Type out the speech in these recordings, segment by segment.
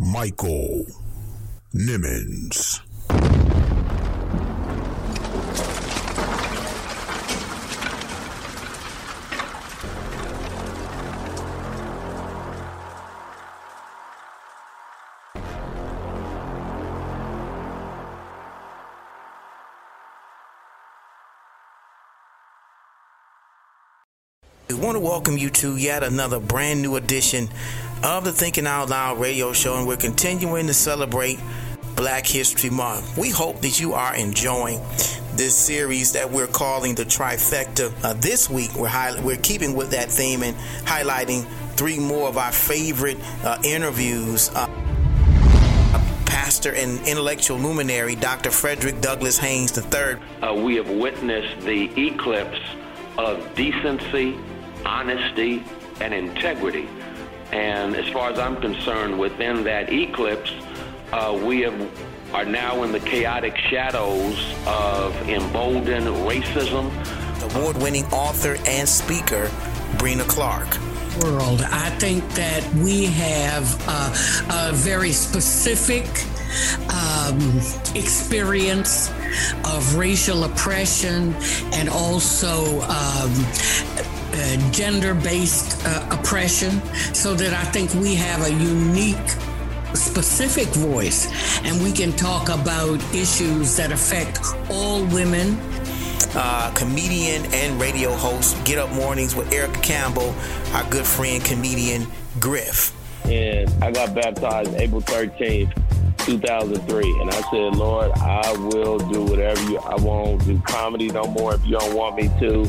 Michael Nimmons. We want to welcome you to yet another brand new edition of the Thinking Out Loud radio show, and we're continuing to celebrate Black History Month. We hope that you are enjoying this series that we're calling the Trifecta. Uh, this week, we're high, we're keeping with that theme and highlighting three more of our favorite uh, interviews. Uh, pastor and intellectual luminary, Dr. Frederick Douglass Haynes III. Uh, we have witnessed the eclipse of decency, honesty, and integrity. And as far as I'm concerned, within that eclipse, uh, we have, are now in the chaotic shadows of emboldened racism. Award-winning author and speaker, Brina Clark. World. I think that we have uh, a very specific um, experience of racial oppression and also um, uh, gender based uh, oppression, so that I think we have a unique specific voice and we can talk about issues that affect all women. Uh, comedian and radio host, Get Up Mornings with Erica Campbell, our good friend, comedian Griff. And I got baptized April 13th, 2003. And I said, Lord, I will do whatever you, I won't do comedy no more if you don't want me to.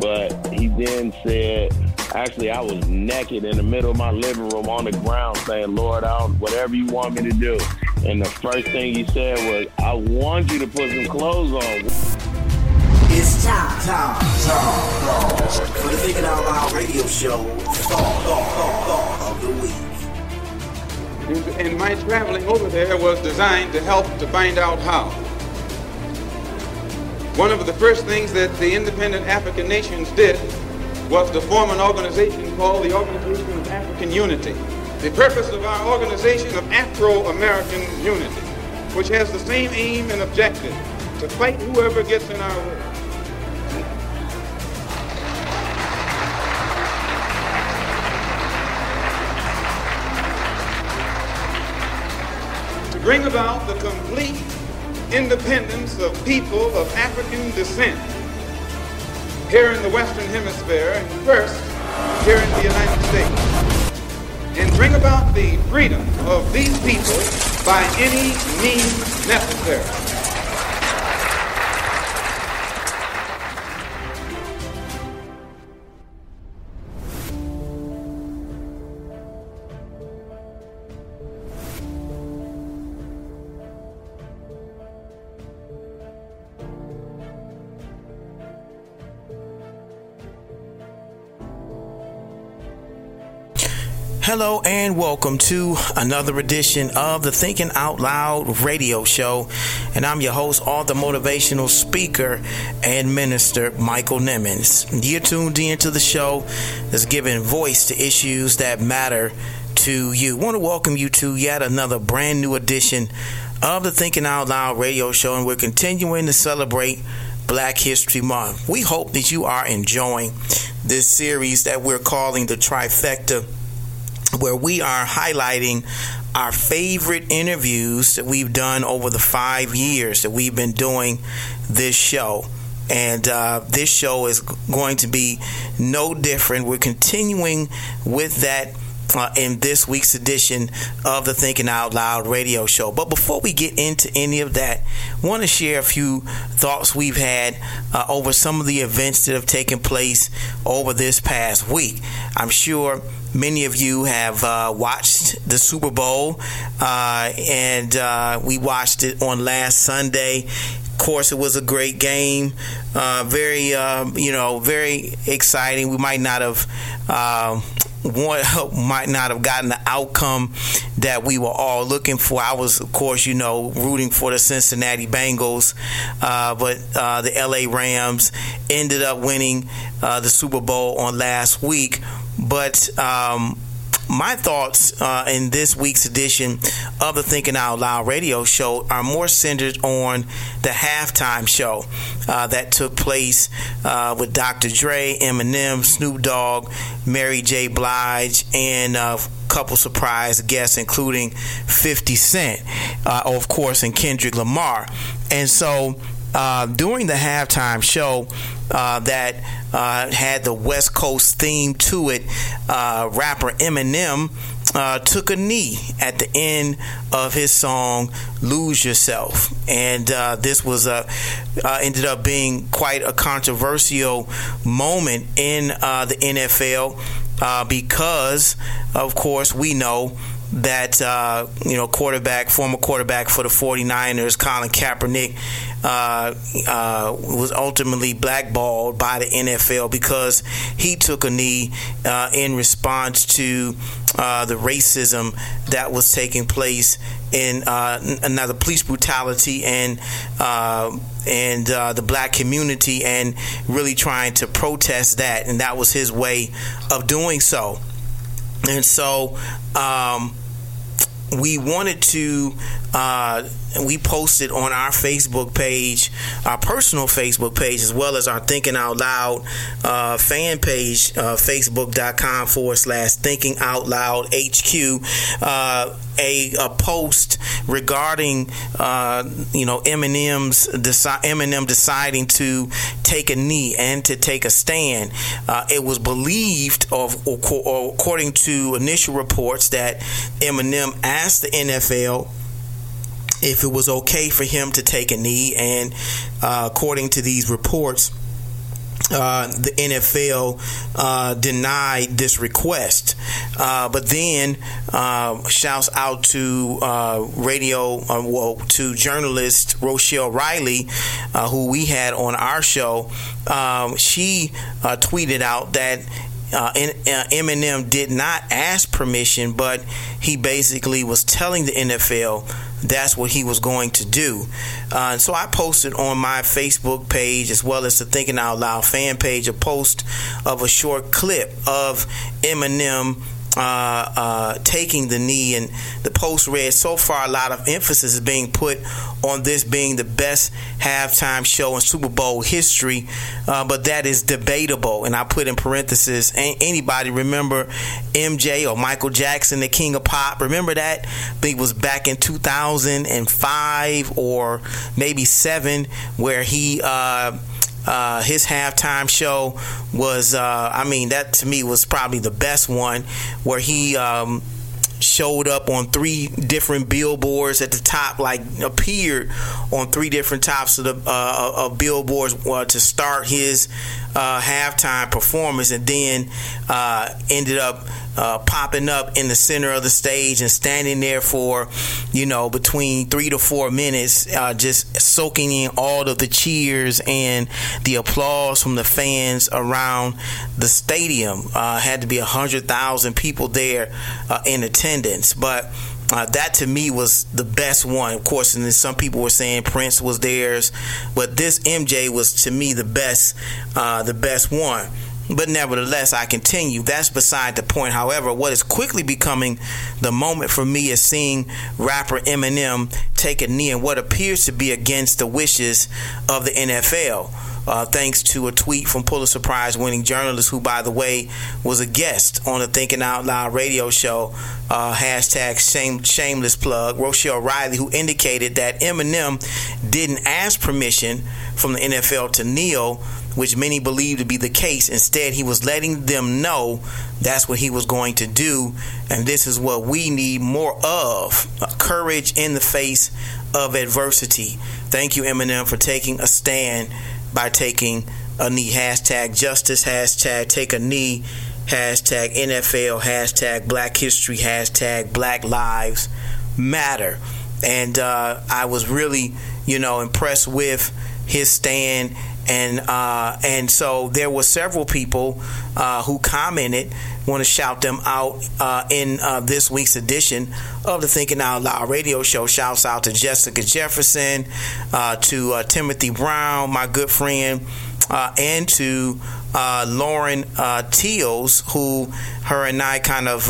But he then said, actually, I was naked in the middle of my living room on the ground saying, Lord, I'll, whatever you want me to do. And the first thing he said was, I want you to put some clothes on. It's time, time, time, for the Thinking Out Loud radio show, thought, thought, thought, thought of the week. And my traveling over there was designed to help to find out how. One of the first things that the independent African nations did was to form an organization called the Organization of African Unity. The purpose of our organization of Afro-American Unity, which has the same aim and objective, to fight whoever gets in our way. Bring about the complete independence of people of African descent here in the Western Hemisphere and first here in the United States and bring about the freedom of these people by any means necessary. Hello and welcome to another edition of the Thinking Out Loud radio show. And I'm your host, author, motivational speaker, and minister, Michael Nimmons. You're tuned in to the show that's giving voice to issues that matter to you. I want to welcome you to yet another brand new edition of the Thinking Out Loud radio show. And we're continuing to celebrate Black History Month. We hope that you are enjoying this series that we're calling the Trifecta where we are highlighting our favorite interviews that we've done over the five years that we've been doing this show. And uh, this show is going to be no different. We're continuing with that uh, in this week's edition of the Thinking Out Loud radio show. But before we get into any of that, want to share a few thoughts we've had uh, over some of the events that have taken place over this past week. I'm sure many of you have uh, watched the Super Bowl, uh, and uh, we watched it on last Sunday. Of course, it was a great game. Uh, very, um, you know, very exciting. We might not have um, one might not have gotten the outcome that we were all looking for. I was, of course, you know, rooting for the Cincinnati Bengals, uh, but uh, the LA Rams ended up winning uh, the Super Bowl on last week. But um, my thoughts uh, in this week's edition of the Thinking Out Loud radio show are more centered on the halftime show uh, that took place uh, with Dr. Dre, Eminem, Snoop Dogg, Mary J. Blige, and a couple surprise guests, including 50 Cent, uh, of course, and Kendrick Lamar. And so uh, during the halftime show, uh, that uh, had the West Coast theme to it. Uh, rapper Eminem uh, took a knee at the end of his song "Lose Yourself," and this was a ended up being quite a controversial moment in the NFL because, of course, we know that uh, you know quarterback former quarterback for the 49ers Colin Kaepernick uh, uh, was ultimately blackballed by the NFL because he took a knee uh, in response to uh, the racism that was taking place in uh, another police brutality and and the black community and really trying to protest that. And that was his way of doing so. And so um, we wanted to uh, we posted on our Facebook page, our personal Facebook page, as well as our Thinking Out Loud uh, fan page, uh, facebook.com forward slash Thinking Out Loud HQ, uh, a, a, post regarding, uh, you know, Eminem's deci- Eminem deciding to take a knee and to take a stand. It was believed, of, or, according to initial reports, that Eminem asked the NFL if it was okay for him to take a knee. And uh, according to these reports, uh, the NFL uh, denied this request. Uh, but then, uh, shouts out to uh, radio, uh, well, to journalist Rochelle Riley, who we had on our show. Um, she tweeted out that uh, Eminem did not ask permission, but he basically was telling the NFL that's what he was going to do. Uh, so I posted on my Facebook page as well as the Thinking Out Loud fan page a post of a short clip of Eminem uh, uh, taking the knee, and the post read so far a lot of emphasis is being put on this being the best halftime show in Super Bowl history, uh, but that is debatable. And I put in parentheses, anybody remember MJ or Michael Jackson, the King of Pop? Remember that? I think it was back in 2005 or maybe seven, where he uh, uh, his halftime show was, uh, I mean, that to me was probably the best one where he um, showed up on three different billboards at the top, like appeared on three different tops of the uh, of billboards uh, to start his uh, halftime performance, and then uh, ended up uh, popping up in the center of the stage and standing there for, you know, between three to four minutes, uh, just soaking in all of the cheers and the applause from the fans around the stadium. Uh, had to be a hundred thousand people there uh, in attendance, but. Uh, that to me was the best one. Of course, and then some people were saying Prince was theirs, but this MJ was to me the best, uh, the best one. But nevertheless, I continue. That's beside the point. However, what is quickly becoming the moment for me is seeing rapper Eminem take a knee in what appears to be against the wishes of the NFL. Uh, thanks to a tweet from Pulitzer Prize winning journalist, who, by the way, was a guest on the Thinking Out Loud radio show, uh, hashtag shame, shameless plug, Rochelle Riley, who indicated that Eminem didn't ask permission from the NFL to kneel which many believed to be the case. Instead, he was letting them know that's what he was going to do. And this is what we need more of courage in the face of adversity. Thank you, Eminem, for taking a stand by taking a knee. Hashtag justice, hashtag take a knee, hashtag NFL, hashtag Black History, hashtag Black Lives Matter. And uh, I was really, you know, impressed with his stand and uh, and so there were several people uh, who commented. Want to shout them out uh, in uh, this week's edition of the Thinking Out Loud radio show. Shouts out to Jessica Jefferson, uh, to uh, Timothy Brown, my good friend, and to Lauren Teals, who her and I kind of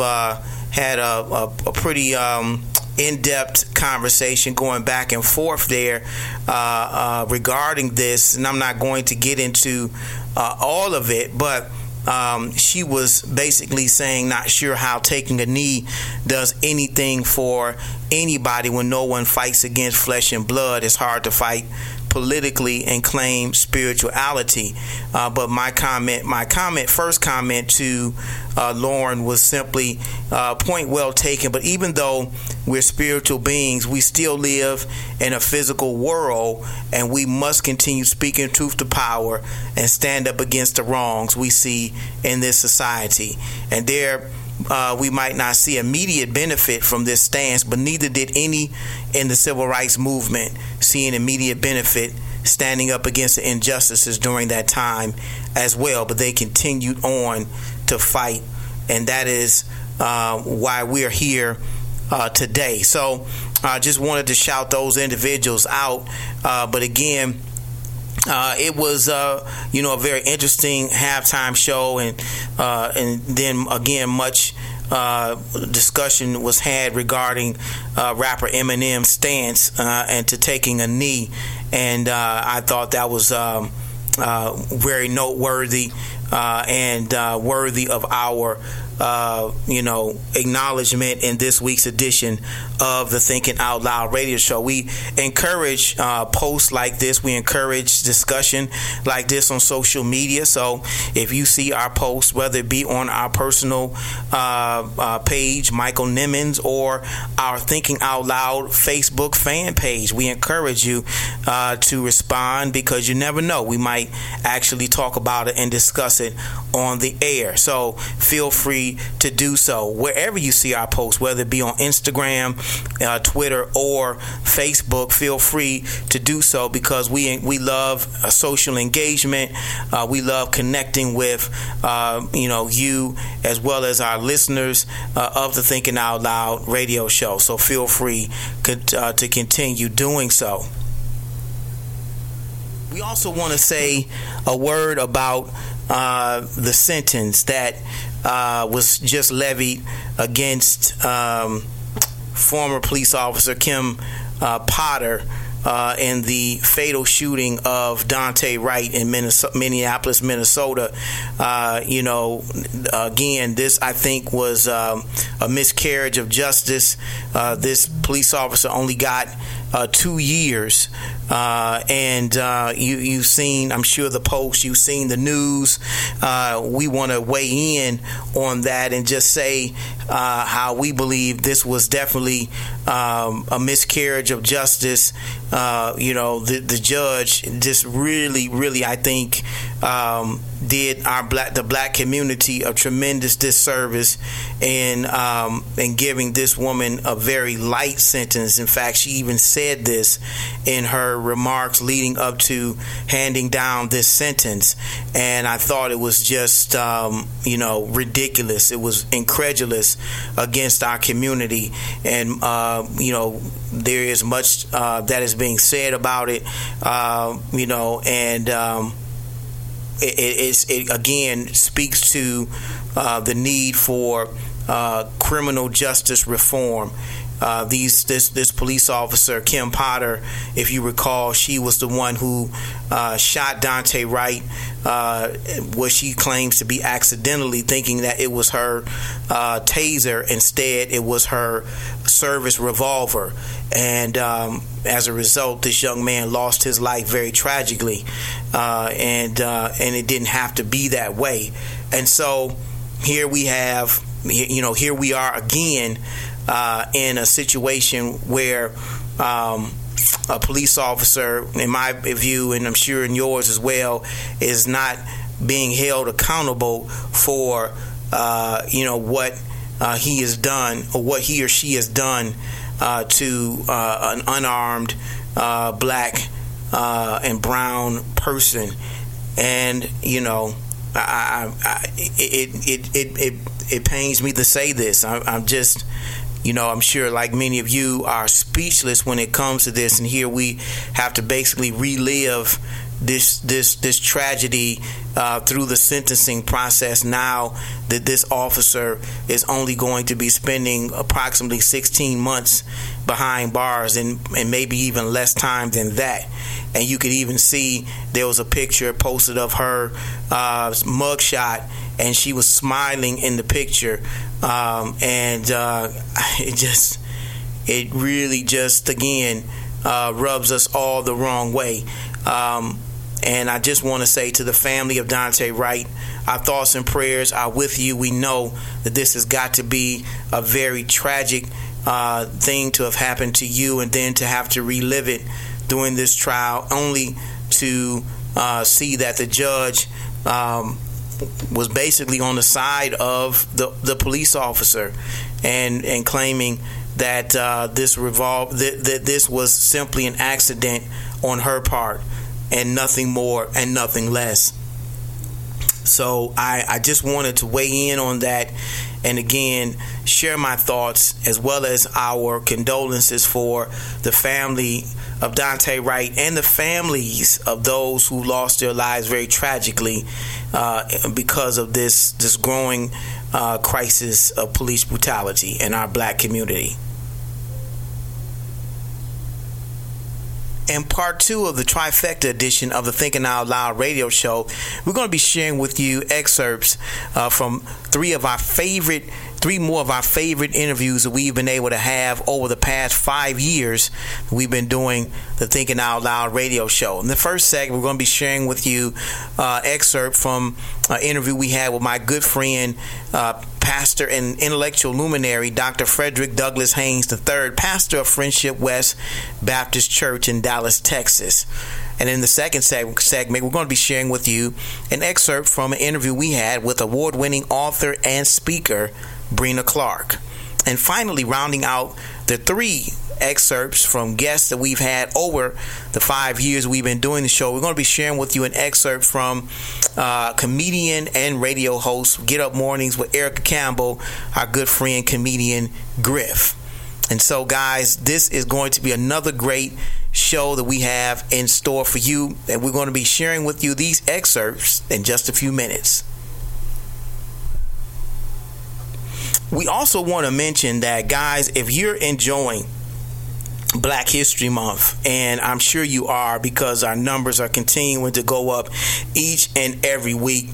had a, a, a pretty. Um, in-depth conversation going back and forth there uh, uh, regarding this, and I'm not going to get into uh, all of it, but. Um, she was basically saying, not sure how taking a knee does anything for anybody when no one fights against flesh and blood. It's hard to fight politically and claim spirituality. Uh, but my comment, my comment, first comment to uh, Lauren was simply uh, point well taken. But even though we're spiritual beings, we still live in a physical world, and we must continue speaking truth to power and stand up against the wrongs we see in this society. And there uh, we might not see immediate benefit from this stance, but neither did any in the civil rights movement see an immediate benefit standing up against the injustices during that time as well. But they continued on to fight, and that is uh, why we're here uh, today. So I just wanted to shout those individuals out. Uh, but again, uh, it was, uh, you know, a very interesting halftime show, and uh, and then again, much uh, discussion was had regarding uh, rapper Eminem's stance uh, and to taking a knee, and I thought that was um, very noteworthy and worthy of our uh, you know, acknowledgement in this week's edition of the Thinking Out Loud radio show. We encourage uh, posts like this. We encourage discussion like this on social media. So if you see our posts, whether it be on our personal uh, uh page, Michael Nimmons, or our Thinking Out Loud Facebook fan page, we encourage you uh, to respond because you never know. We might actually talk about it and discuss it on the air. So feel free to do so wherever you see our posts, whether it be on Instagram, uh, Twitter, or Facebook. Feel free to do so because we we love social engagement. Uh, we love connecting with uh, you know you as well as our listeners uh, of the Thinking Out Loud radio show. So feel free uh, to continue doing so. We also want to say a word about uh, the sentence that uh, was just levied against um, former police officer Kim uh, Potter. Uh, in the fatal shooting of Daunte Wright in Minnesota, Minneapolis, Minnesota. Uh, you know, again, this I think was um, a miscarriage of justice. Uh, this police officer only got uh, two years. Uh, and uh, you, you've seen, I'm sure, the post, you've seen the news. Uh, we want to weigh in on that and just say uh, how we believe this was definitely um, a miscarriage of justice. Uh, you know, the, the judge just really, really, I think, um, did our black the black community a tremendous disservice in um, in giving this woman a very light sentence. In fact, she even said this in her remarks leading up to handing down this sentence, and I thought it was just um, you know ridiculous. It was incredulous against our community, and uh, you know there is much uh, that is being said about it, uh, you know, and um, it, it, again speaks to uh, the need for uh, criminal justice reform. Uh, these this this police officer Kim Potter, if you recall, she was the one who uh, shot Daunte Wright, uh, what she claims to be accidentally, thinking that it was her uh, taser. Instead, it was her service revolver, and um, as a result, this young man lost his life very tragically, uh, and uh, and it didn't have to be that way. And so here we have, you know, here we are again uh, in a situation where um, a police officer, in my view, and I'm sure in yours as well, is not being held accountable for uh, you know, what uh, he has done or what he or she has done uh, to uh, an unarmed uh, black uh, and brown person, and you know, I, I, I, it, it it it it pains me to say this. I, I'm just you know, I'm sure like many of you are speechless when it comes to this, and here we have to basically relive this this this tragedy uh, through the sentencing process. Now that this officer is only going to be spending approximately 16 months behind bars, and and maybe even less time than that. And you could even see there was a picture posted of her uh, mugshot, and she was smiling in the picture, um, and uh, it just it really just again uh, rubs us all the wrong way. Um, and I just want to say to the family of Daunte Wright, our thoughts and prayers are with you. We know that this has got to be a very tragic uh, thing to have happened to you, and then to have to relive it during this trial, only to uh, see that the judge um, was basically on the side of the, the police officer and and claiming that uh, this revol- that, that this was simply an accident on her part and nothing more and nothing less. So I, I just wanted to weigh in on that and again share my thoughts as well as our condolences for the family of Daunte Wright and the families of those who lost their lives very tragically uh, because of this this growing uh, crisis of police brutality in our black community. in part two of the trifecta edition of the Thinking Out Loud radio show, we're going to be sharing with you excerpts uh, from three of our favorite three more of our favorite interviews that we've been able to have over the past five years. We've been doing the Thinking Out Loud radio show. In the first segment, we're going to be sharing with you uh, excerpt from an interview we had with my good friend, uh, pastor and intellectual luminary, Dr. Frederick Douglass Haynes III, pastor of Friendship West Baptist Church in Dallas, Texas. And in the second segment, we're going to be sharing with you an excerpt from an interview we had with award winning author and speaker, Brina Clark. And finally, rounding out the three excerpts from guests that we've had over the five years we've been doing the show. We're going to be sharing with you an excerpt from uh, comedian and radio host Get Up Mornings with Erica Campbell, our good friend comedian Griff. And so, guys, this is going to be another great show that we have in store for you. And we're going to be sharing with you these excerpts in just a few minutes. We also want to mention that, guys, if you're enjoying Black History Month, and I'm sure you are because our numbers are continuing to go up each and every week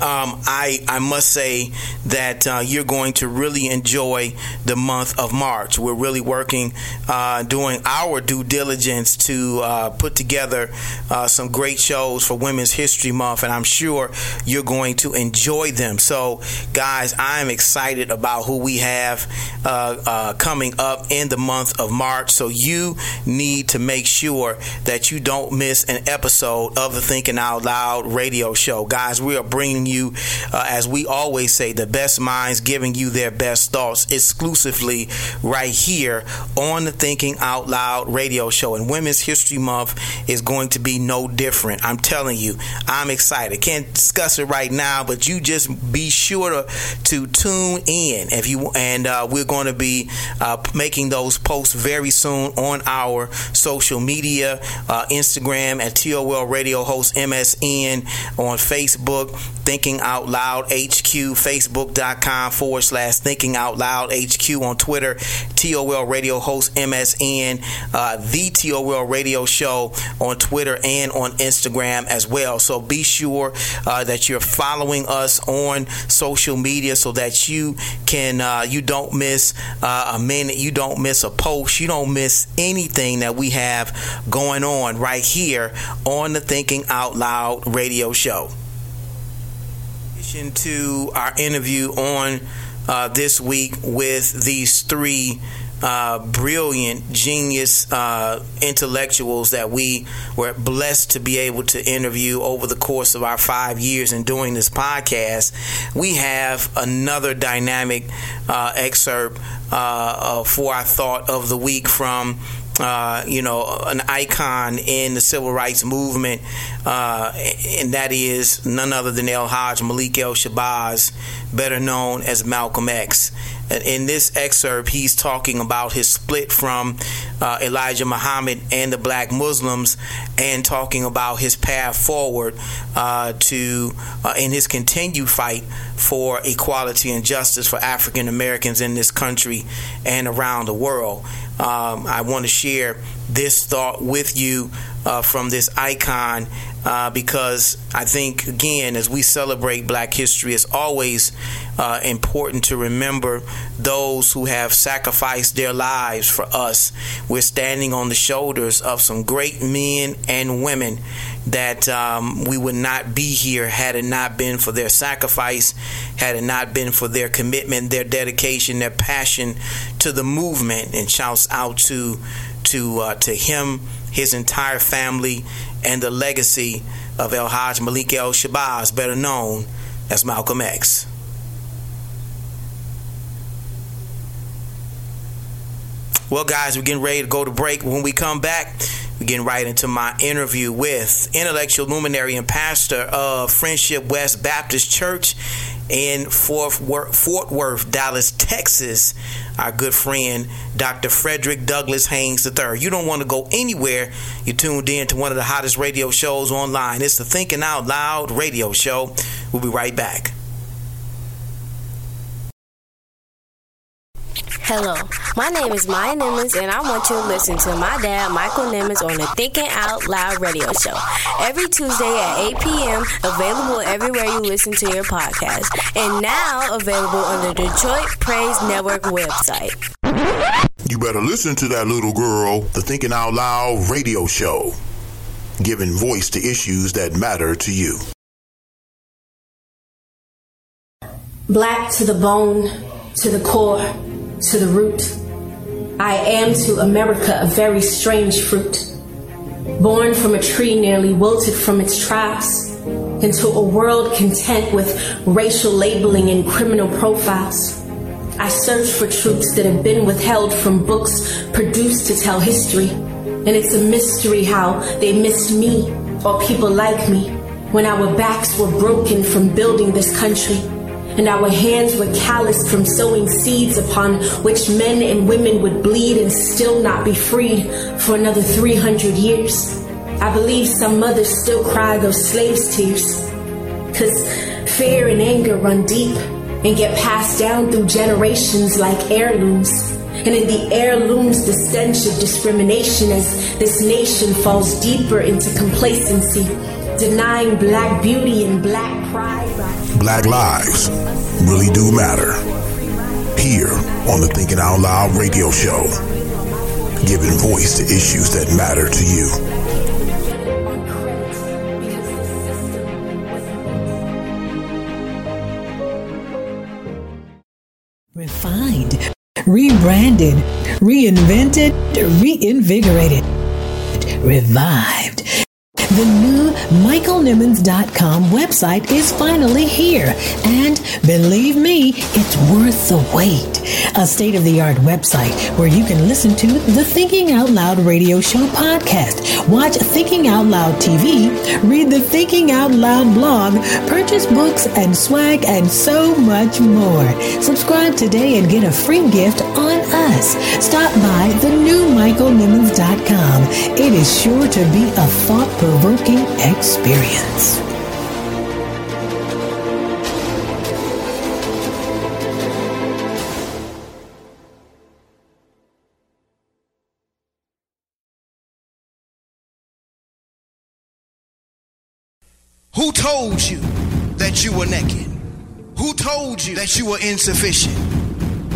um, I I must say that uh, you're going to really enjoy the month of March. We're really working, uh, doing our due diligence to uh, put together uh, some great shows for Women's History Month, and I'm sure you're going to enjoy them. So, guys, I'm excited about who we have uh, uh, coming up in the month of March. So you need to make sure that you don't miss an episode of the Thinking Out Loud radio show, guys. We are bringing you you, uh, as we always say, the best minds giving you their best thoughts exclusively right here on the Thinking Out Loud radio show. And Women's History Month is going to be no different. I'm telling you, I'm excited. Can't discuss it right now, but you just be sure to, to tune in if you and uh, we're going to be uh, making those posts very soon on our social media, uh, Instagram at TOL Radio Host MSN on Facebook. Think Thinking Out Loud HQ, Facebook.com forward slash Thinking Out Loud HQ on Twitter, TOL Radio host MSN, uh, the TOL Radio Show on Twitter and on Instagram as well. So be sure uh, that you're following us on social media so that you can uh, you don't miss uh, a minute, you don't miss a post, you don't miss anything that we have going on right here on the Thinking Out Loud Radio Show to our interview on uh, this week with these three uh, brilliant, genius uh, intellectuals that we were blessed to be able to interview over the course of our five years in doing this podcast, we have another dynamic uh, excerpt uh, for our thought of the week from uh, you know, an icon in the civil rights movement, uh, and that is none other than El Hajj Malik El Shabazz, better known as Malcolm X. In this excerpt, he's talking about his split from uh, Elijah Muhammad and the black Muslims and talking about his path forward uh, to uh, in his continued fight for equality and justice for African Americans in this country and around the world um, I want to share this thought with you uh, from this icon uh, because I think, again, as we celebrate Black history, it's always uh, important to remember those who have sacrificed their lives for us. We're standing on the shoulders of some great men and women that um, we would not be here had it not been for their sacrifice, had it not been for their commitment, their dedication, their passion to the movement. And shouts out to to uh, to him, his entire family, and the legacy of El Hajj Malik El Shabazz, better known as Malcolm X. Well, guys, we're getting ready to go to break. When we come back, we're getting right into my interview with intellectual luminary and pastor of Friendship West Baptist Church in Fort Worth, Fort Worth, Dallas, Texas, our good friend Dr. Frederick Douglass Haynes III. You don't want to go anywhere. You're tuned in to one of the hottest radio shows online. It's the Thinking Out Loud radio show. We'll be right back. Hello, my name is Maya Nimmons, and I want you to listen to my dad, Michael Nimmons, on the Thinking Out Loud radio show every Tuesday at 8 p.m. Available everywhere you listen to your podcast, and now available on the Detroit Praise Network website. You better listen to that little girl, the Thinking Out Loud radio show, giving voice to issues that matter to you. Black to the bone, to the core to the root. I am to America a very strange fruit, born from a tree nearly wilted from its tribes, into a world content with racial labeling and criminal profiles. I search for truths that have been withheld from books produced to tell history. And it's a mystery how they missed me or people like me when our backs were broken from building this country and our hands were calloused from sowing seeds upon which men and women would bleed and still not be freed for another 300 years. I believe some mothers still cry those slaves' tears. Cause fear and anger run deep and get passed down through generations like heirlooms. And in the heirlooms, the stench of discrimination as this nation falls deeper into complacency, denying black beauty and black pride. Black lives really do matter. Here on the Thinking Out Loud radio show, giving voice to issues that matter to you. Refined, rebranded, reinvented, reinvigorated, revived. The new MichaelNimmons.com website is finally here. And believe me, it's worth the wait. A state of the art website where you can listen to the Thinking Out Loud radio show podcast, watch Thinking Out Loud TV, read the Thinking Out Loud blog, purchase books and swag, and so much more. Subscribe today and get a free gift on us. Stop by the new MichaelNimmons.com. It is sure to be a thought provoking experience. Who told you that you were naked? Who told you that you were insufficient?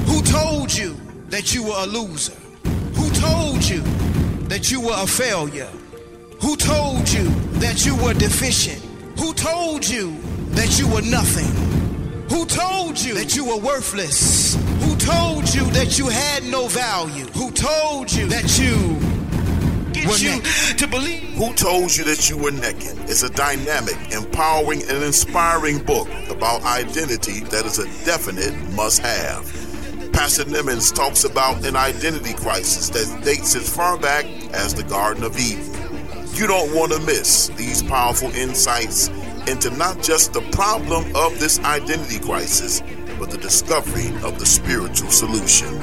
Who told you that you were a loser? Who told you that you were a failure? Who told you that you were deficient? Who told you that you were nothing? Who told you that you were worthless? Who told you that you had no value? Who told you that you get you to believe? Who Told You That You Were Naked It's a dynamic, empowering, and inspiring book about identity that is a definite must have. Pastor Nimmons talks about an identity crisis that dates as far back as the Garden of Eden. You don't want to miss these powerful insights into not just the problem of this identity crisis, but the discovery of the spiritual solution.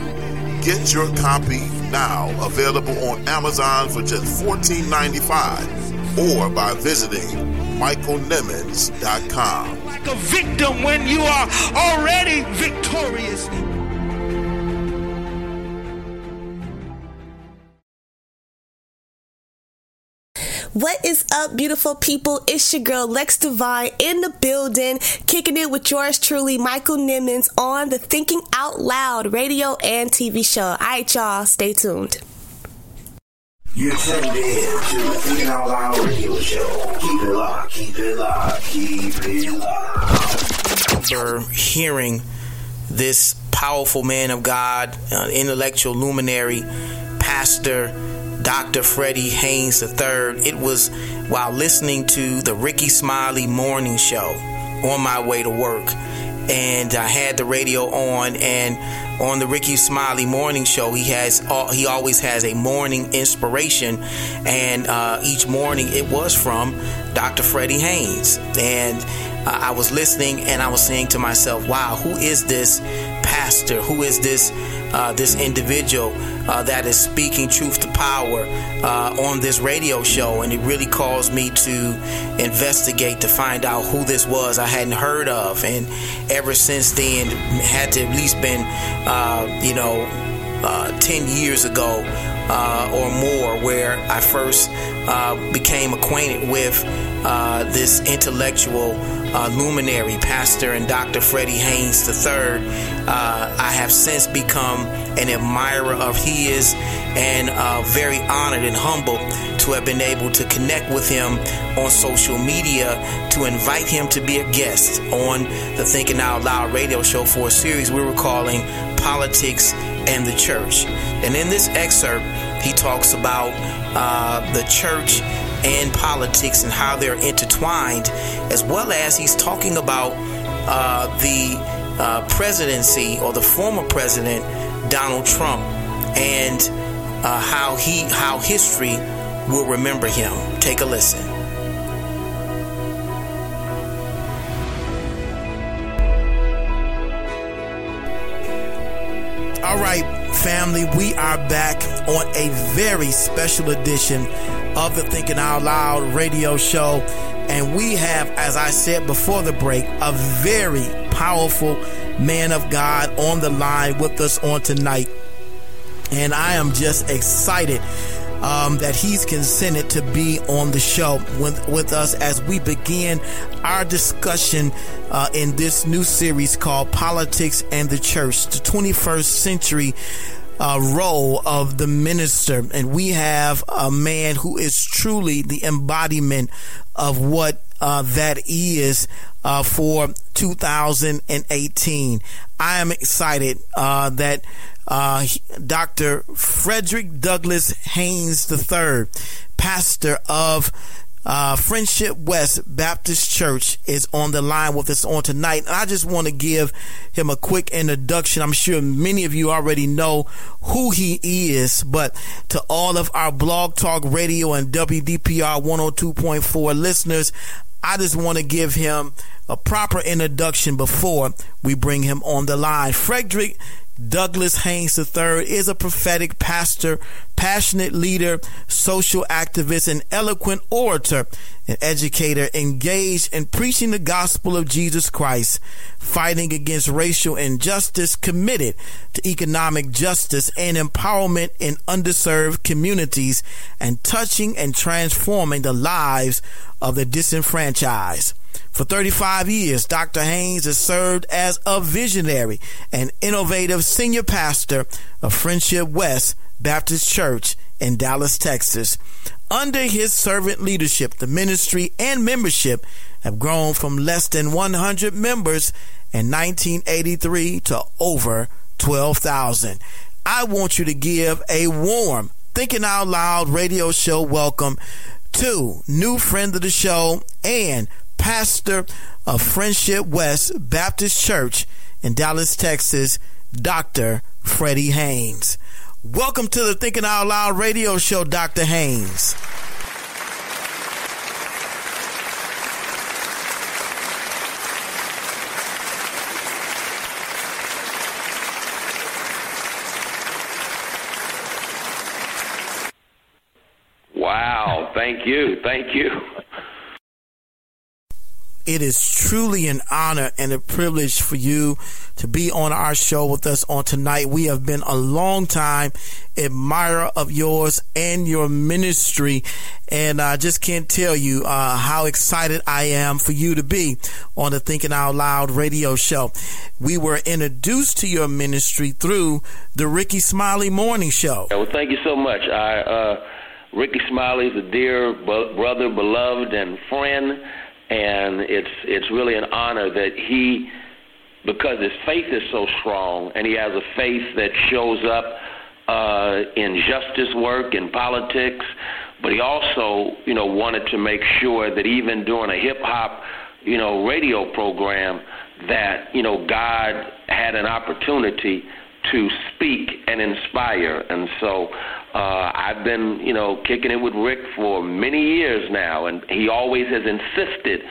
Get your copy now, available on Amazon for just $14.95 or by visiting michaelnimmons.com. Like a victim when you are already victorious. What is up, beautiful people? It's your girl Lex Divine in the building, kicking it with yours truly, Michael Nimmons, on the Thinking Out Loud radio and TV show. All right, y'all, stay tuned. You're tuned in to the Thinking Out Loud radio show. Keep it locked, keep it locked, keep it locked. For hearing this powerful man of God, uh, intellectual luminary, pastor, Dr. Freddie Haynes III. It was while listening to the Rickey Smiley morning show on my way to work. And I had the radio on, and on the Rickey Smiley morning show, he has he always has a morning inspiration, and uh, each morning it was from Dr. Freddie Haynes, and uh, I was listening and I was saying to myself, "Wow, who is this pastor? Who is this uh, this individual uh, that is speaking truth to power uh, on this radio show?" And it really caused me to investigate to find out who this was. I hadn't heard of, and ever since then, had to at least been, uh, you know, uh, ten years ago uh, or more, where I first uh, became acquainted with uh, this intellectual uh, luminary, Pastor and Dr. Freddie Haynes III. I have since become an admirer of his and very honored and humbled to have been able to connect with him on social media to invite him to be a guest on the Thinking Out Loud radio show for a series we were calling Politics and the Church. And in this excerpt, he talks about uh, the church and politics and how they're intertwined, as well as he's talking about uh, the uh, presidency or the former president Donald Trump and uh, how he how history will remember him. Take a listen. All right, family, we are back on a very special edition of the Thinking Out Loud radio show. And we have, as I said before the break, a very powerful man of God on the line with us on tonight. And I am just excited um, that he's consented to be on the show with, with us as we begin our discussion uh, in this new series called Politics and the Church, the 21st Century uh, role of the minister. And we have a man who is truly the embodiment of what uh, that is uh, for 2018. I am excited uh, that uh, Dr. Frederick Douglass Haynes III, pastor of uh, Friendship West Baptist Church is on the line with us on tonight. And I just want to give him a quick introduction. I'm sure many of you already know who he is, but to all of our Blog Talk Radio and WDPR 102.4 listeners, I just want to give him a proper introduction before we bring him on the line. Frederick Douglass Haynes III is a prophetic pastor, passionate leader, social activist, and eloquent orator and educator engaged in preaching the gospel of Jesus Christ, fighting against racial injustice, committed to economic justice and empowerment in underserved communities, and touching and transforming the lives of the disenfranchised. For 35 years, Dr. Haynes has served as a visionary and innovative senior pastor of Friendship West Baptist Church in Dallas, Texas. Under his servant leadership, the ministry and membership have grown from less than 100 members in 1983 to over 12,000. I want you to give a warm Thinking Out Loud radio show welcome to new friend of the show and pastor of Friendship West Baptist Church in Dallas, Texas, Dr. Freddie Haynes. Welcome to the Thinking Out Loud radio show, Dr. Haynes. Wow. Thank you. Thank you. It is truly an honor and a privilege for you to be on our show with us on tonight. We have been a long time admirer of yours and your ministry. And I just can't tell you uh, how excited I am for you to be on the Thinking Out Loud radio show. We were introduced to your ministry through the Rickey Smiley Morning Show. Well, thank you so much. I, uh, Rickey Smiley is a dear brother, beloved, and friend and it's it's really an honor that he because his faith is so strong and he has a faith that shows up uh, in justice work in politics but he also you know wanted to make sure that even during a hip hop you know radio program that you know God had an opportunity to speak and inspire. And so uh, I've been, you know, kicking it with Rick for many years now, and he always has insisted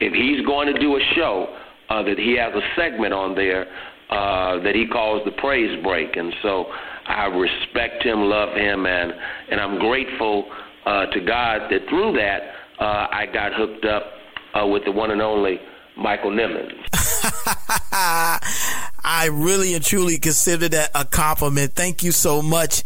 if he's going to do a show uh, that he has a segment on there uh, that he calls the praise break, and so I respect him, love him, and and I'm grateful uh, to God that through that uh, I got hooked up uh, with the one and only Michael Nimmons. I really and truly consider that a compliment. Thank you so much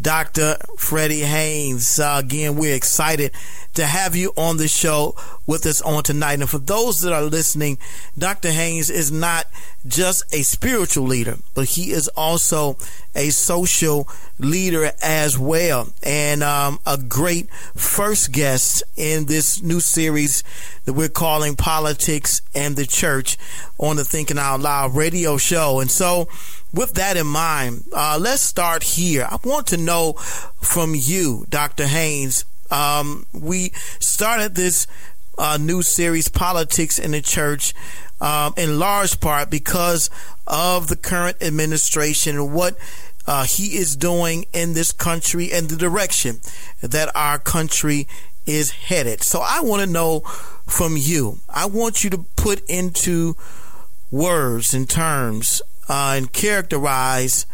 Dr. Freddie Haynes. Uh, again, we're excited to have you on the show with us on tonight. And for those that are listening, Dr. Haynes is not just a spiritual leader, but he is also a social leader as well. And um, a great first guest in this new series that we're calling Politics and the Church on the Thinking Out Loud radio show. And so, with that in mind, uh, let's start here. I want to know from you, Dr. Haynes. Um, we started this uh, new series, Politics in the Church, um, in large part because of the current administration and what uh, he is doing in this country and the direction that our country is headed. So I want to know from you. I want you to put into words and terms uh, and characterize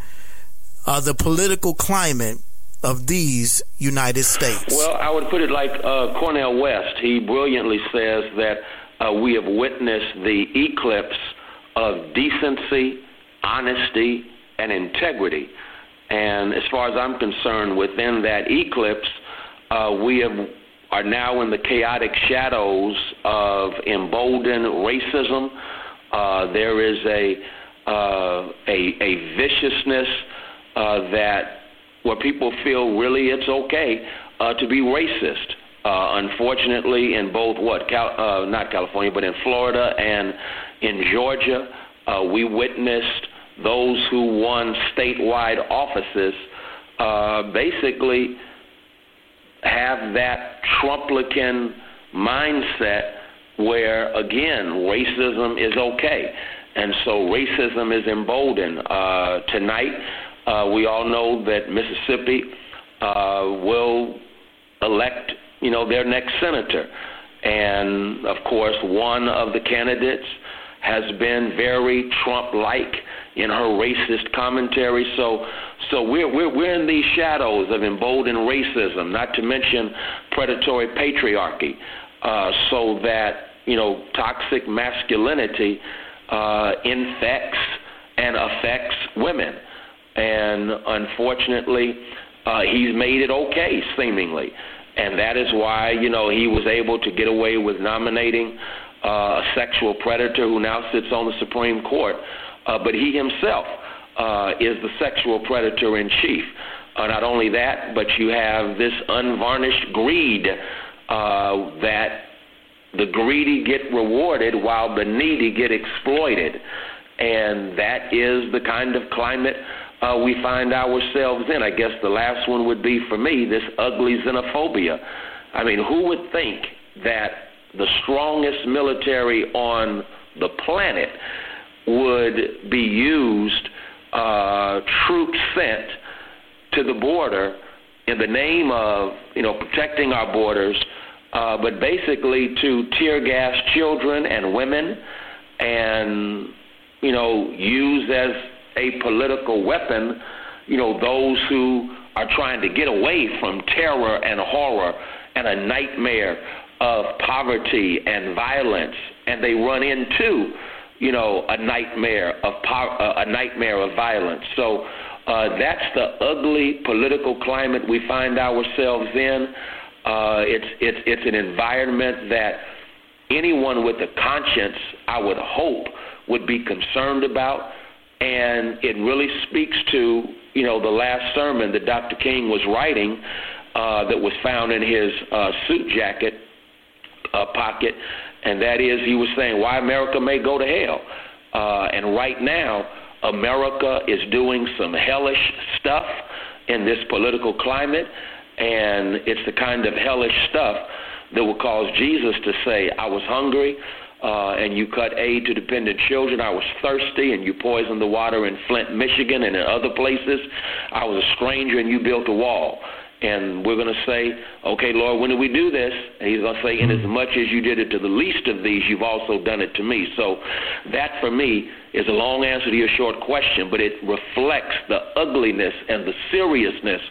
uh, the political climate of these United States? Well, I would put it like uh, Cornel West. He brilliantly says that uh, we have witnessed the eclipse of decency, honesty, and integrity. And as far as I'm concerned, within that eclipse, uh, we have are now in the chaotic shadows of emboldened racism. Uh, there is a uh, a, a viciousness uh, that where people feel really it's okay uh, to be racist. Uh, unfortunately, in both what Cal- uh, not California, but in Florida and in Georgia, uh, we witnessed those who won statewide offices uh, basically have that Trumplican mindset where again racism is okay. And so racism is emboldened. Uh, tonight, uh, we all know that Mississippi uh, will elect, you know, their next senator. And of course, one of the candidates has been very Trump-like in her racist commentary. So, so we're we're we're in these shadows of emboldened racism, not to mention predatory patriarchy. Uh, so that you know, toxic masculinity uh, infects and affects women. And unfortunately, uh, he's made it okay, seemingly. And that is why, you know, he was able to get away with nominating uh, a sexual predator who now sits on the Supreme Court. Uh, but he himself uh, is the sexual predator in chief. Uh, not only that, but you have this unvarnished greed uh, that the greedy get rewarded while the needy get exploited. and that is the kind of climate uh, we find ourselves in. I guess the last one would be for me this ugly xenophobia. I mean, who would think that the strongest military on the planet would be used, uh, troops sent to the border in the name of you know protecting our borders, uh, but basically to tear gas children and women, and you know use as a political weapon, you know those who are trying to get away from terror and horror and a nightmare of poverty and violence, and they run into you know a nightmare of po- uh, a nightmare of violence. So uh, that's the ugly political climate we find ourselves in. Uh, it's it's it's an environment that anyone with a conscience, I would hope, would be concerned about, and it really speaks to you know the last sermon that Dr. King was writing uh, that was found in his uh, suit jacket uh, pocket, and that is he was saying why America may go to hell, uh, and right now America is doing some hellish stuff in this political climate, and it's the kind of hellish stuff that will cause Jesus to say, I was hungry. Uh, and you cut aid to dependent children. I was thirsty, and you poisoned the water in Flint, Michigan, and in other places. I was a stranger, and you built a wall and we're going to say, okay, Lord, when did we do this? And he's going to say, in as much as you did it to the least of these, you've also done it to me. So that for me is a long answer to your short question, but it reflects the ugliness and the seriousness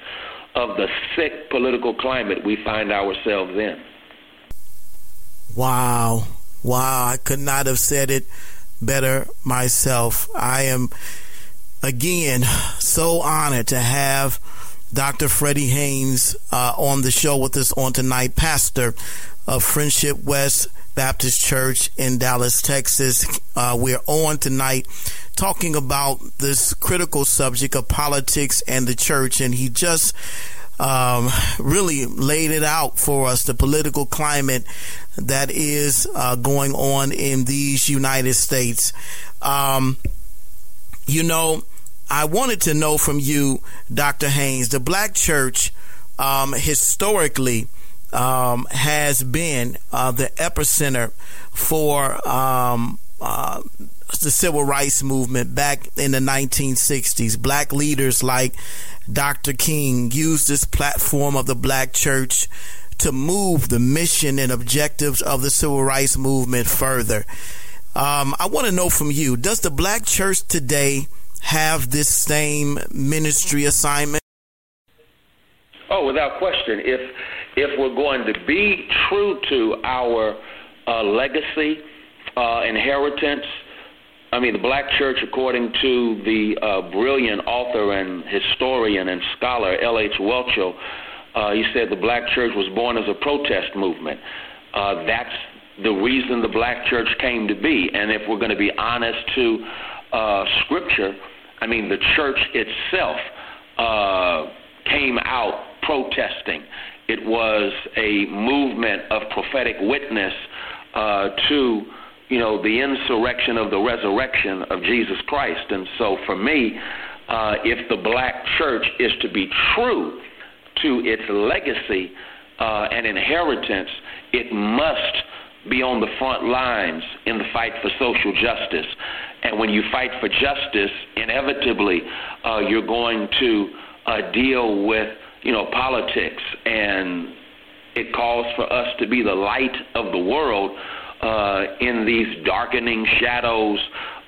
of the sick political climate we find ourselves in. Wow. Wow. I could not have said it better myself. I am, again, so honored to have Dr. Freddie Haynes uh, on the show with us on tonight, pastor of Friendship West Baptist Church in Dallas, Texas. Uh, we're on tonight talking about this critical subject of politics and the church, and he just um, really laid it out for us the political climate that is uh, going on in these United States. Um, you know, I wanted to know from you, Dr. Haynes, the black church um, historically um, has been uh, the epicenter for um, uh, the civil rights movement back in the 1960s. Black leaders like Dr. King used this platform of the black church to move the mission and objectives of the civil rights movement further. Um, I want to know from you does the black church today have this same ministry assignment? Oh, without question. If if we're going to be true to our uh, legacy, uh, inheritance, I mean, the black church, according to the uh, brilliant author and historian and scholar L.H. Whelchel, uh, he said the black church was born as a protest movement. Uh, that's the reason the black church came to be. And if we're going to be honest to uh, Scripture, I mean, the church itself uh, came out protesting. It was a movement of prophetic witness uh, to, you know, the insurrection of the resurrection of Jesus Christ. And so, for me, uh, if the black church is to be true to its legacy uh, and inheritance, it must be on the front lines in the fight for social justice. And when you fight for justice, inevitably uh, you're going to uh, deal with you know politics, and it calls for us to be the light of the world uh, in these darkening shadows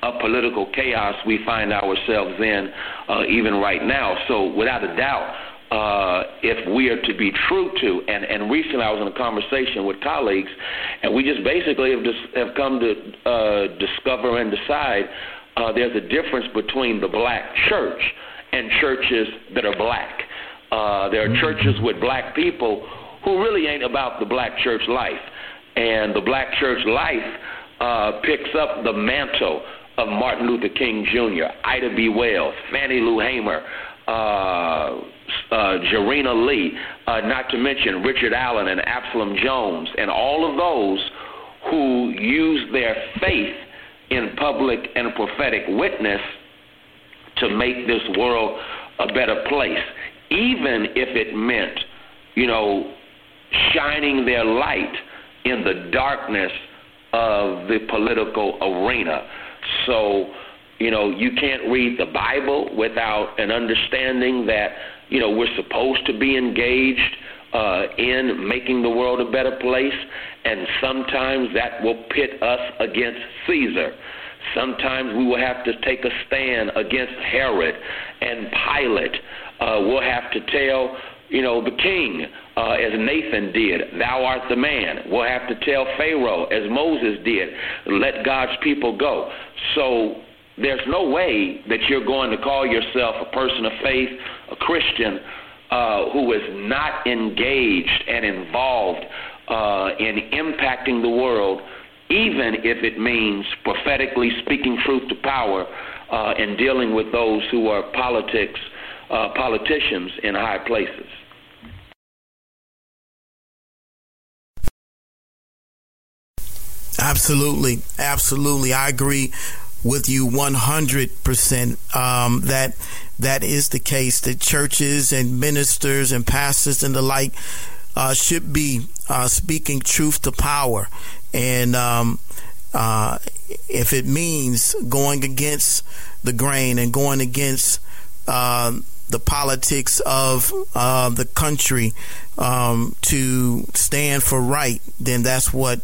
of political chaos we find ourselves in uh, even right now. So without a doubt uh, if we are to be true to. And, and recently I was in a conversation with colleagues, and we just basically have, just, have come to uh, discover and decide uh, there's a difference between the black church and churches that are black. Uh, there are churches with black people who really ain't about the black church life. And the black church life uh, picks up the mantle of Martin Luther King Jr., Ida B. Wells, Fannie Lou Hamer, uh, uh, Jarena Lee, uh, not to mention Richard Allen and Absalom Jones, and all of those who use their faith in public and prophetic witness to make this world a better place, even if it meant, you know, shining their light in the darkness of the political arena. So, you know, you can't read the Bible without an understanding that, you know, we're supposed to be engaged uh, in making the world a better place, and sometimes that will pit us against Caesar. Sometimes we will have to take a stand against Herod and Pilate. Uh, we'll have to tell, you know, the king, uh, as Nathan did, thou art the man. We'll have to tell Pharaoh, as Moses did, let God's people go. So there's no way that you're going to call yourself a person of faith, a Christian, uh, who is not engaged and involved uh, in impacting the world even if it means prophetically speaking truth to power uh, and dealing with those who are politics, uh, politicians in high places. Absolutely, absolutely. I agree with you 100% um, that that is the case that churches and ministers and pastors and the like uh, should be uh, speaking truth to power and um, uh, if it means going against the grain and going against uh, the politics of uh, the country um, to stand for right, then that's what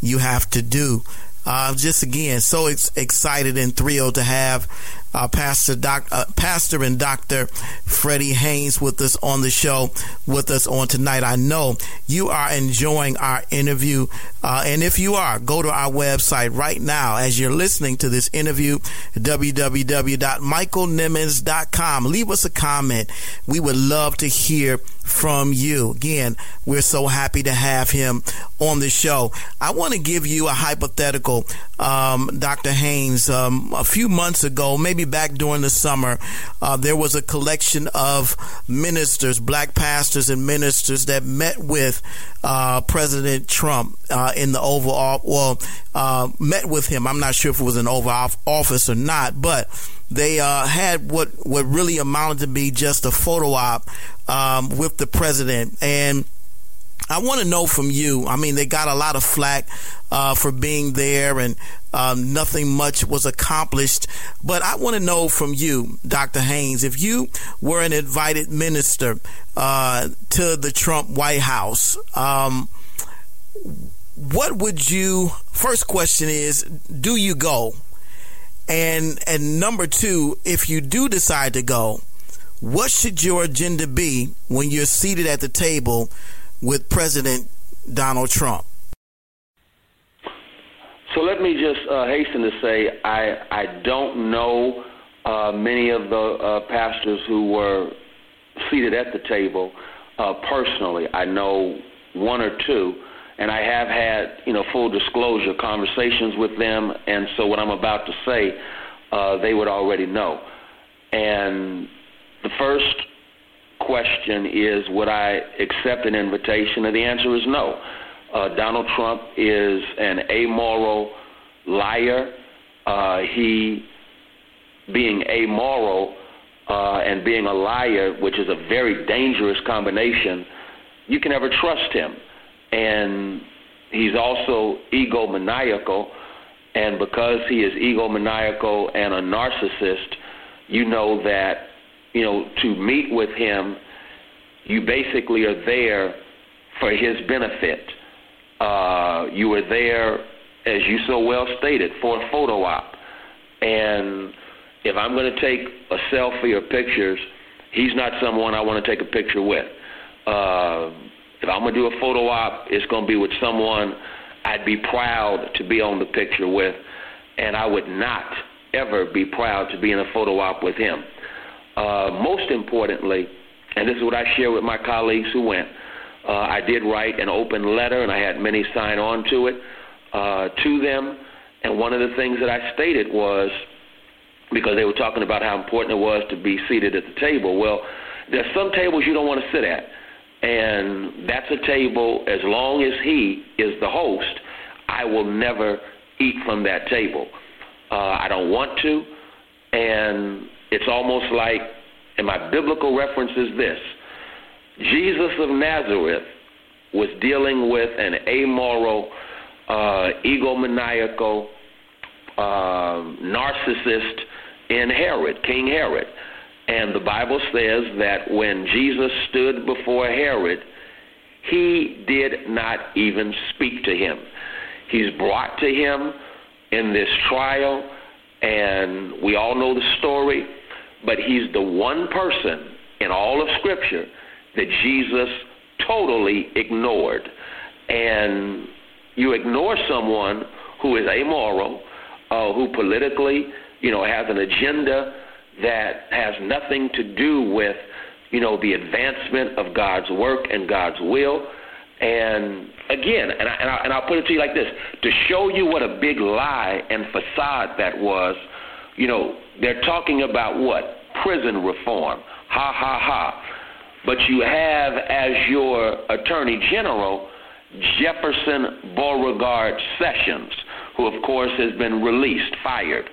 you have to do. Uh, just again, so ex- excited and thrilled to have uh, Pastor Doc, uh, Pastor and Doctor Freddie Haynes with us on the show with us on tonight. I know you are enjoying our interview, uh, and if you are, go to our website right now as you're listening to this interview, www.michaelnimmons.com. Leave us a comment. We would love to hear from you. Again, we're so happy to have him on the show. I want to give you a hypothetical, um, Dr. Haynes. Um, a few months ago, maybe back during the summer, uh, there was a collection of ministers, black pastors and ministers that met with uh, President Trump uh, in the Oval, well, uh, met with him. I'm not sure if it was an Oval Office or not, but they uh, had what what really amounted to be just a photo op um, with the president and. I want to know from you. I mean, they got a lot of flack uh, for being there, and um, nothing much was accomplished. But I want to know from you, Dr. Haynes, if you were an invited minister uh, to the Trump White House, um, what would you? First question is, do you go? And and number two, if you do decide to go, what should your agenda be when you're seated at the table with President Donald Trump? So let me just uh, hasten to say I I don't know uh, many of the uh, pastors who were seated at the table uh, personally. I know one or two and I have had, you know, full disclosure conversations with them, and so what I'm about to say, uh, they would already know. And the first question is, would I accept an invitation? And the answer is no. Uh, Donald Trump is an amoral liar. Uh, he, being amoral uh, and being a liar, which is a very dangerous combination, you can never trust him and he's also egomaniacal. And because he is egomaniacal and a narcissist, you know that, you know, to meet with him, you basically are there for his benefit. Uh, you are there, as you so well stated, for a photo op. And if I'm going to take a selfie or pictures, he's not someone I want to take a picture with. Uh, if I'm gonna do a photo op, it's gonna be with someone I'd be proud to be on the picture with, and I would not ever be proud to be in a photo op with him. Uh, most importantly, and this is what I share with my colleagues who went, uh, I did write an open letter, and I had many sign on to it uh, to them. And one of the things that I stated was because they were talking about how important it was to be seated at the table. Well, there's some tables you don't want to sit at and that's a table as long as he is the host i will never eat from that table Uh, I don't want to. And it's almost like, and my biblical reference is this Jesus of Nazareth was dealing with an amoral, uh, egomaniacal, uh, narcissist in Herod, King Herod. And the Bible says that when Jesus stood before Herod, he did not even speak to him. He's brought to him in this trial, and we all know the story, but he's the one person in all of Scripture that Jesus totally ignored. And you ignore someone who is amoral, uh, who politically, you know, has an agenda that has nothing to do with, you know, the advancement of God's work and God's will. And again, and, I, and, I, and I'll put it to you like this to show you what a big lie and facade that was, you know, they're talking about what? Prison reform. Ha, ha, ha. But you have as your attorney general Jefferson Beauregard Sessions, who, of course, has been released, fired,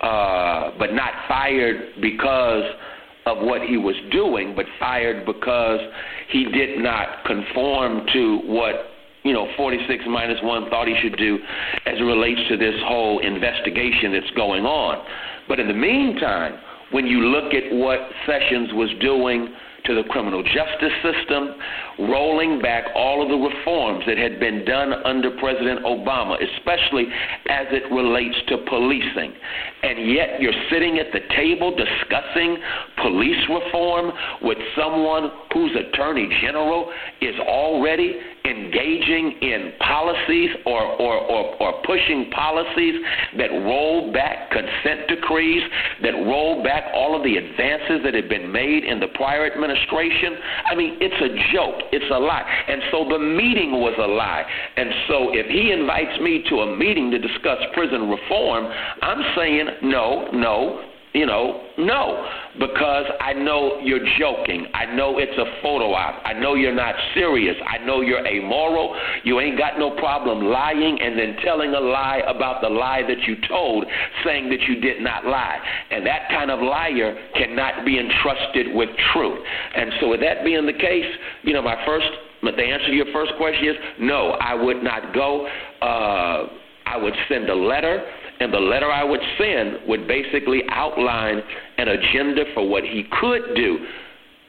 uh, but not fired because of what he was doing, but fired because he did not conform to what you know 46 minus one thought he should do as it relates to this whole investigation that's going on. But in the meantime, when you look at what Sessions was doing to the criminal justice system, rolling back all of the reforms that had been done under President Obama, especially as it relates to policing. And yet you're sitting at the table discussing police reform with someone whose attorney general is already engaging in policies or, or, or, or pushing policies that roll back consent decrees, that roll back all of the advances that had been made in the prior administration. I mean, it's a joke. It's a lie. And so the meeting was a lie. And so if he invites me to a meeting to discuss prison reform, I'm saying no, no, you know, no, because I know you're joking. I know it's a photo op. I know you're not serious. I know you're amoral. You ain't got no problem lying and then telling a lie about the lie that you told, saying that you did not lie. And that kind of liar cannot be entrusted with truth. And so, with that being the case, you know, my first, the answer to your first question is no, I would not go. Uh, I would send a letter and the letter I would send would basically outline an agenda for what he could do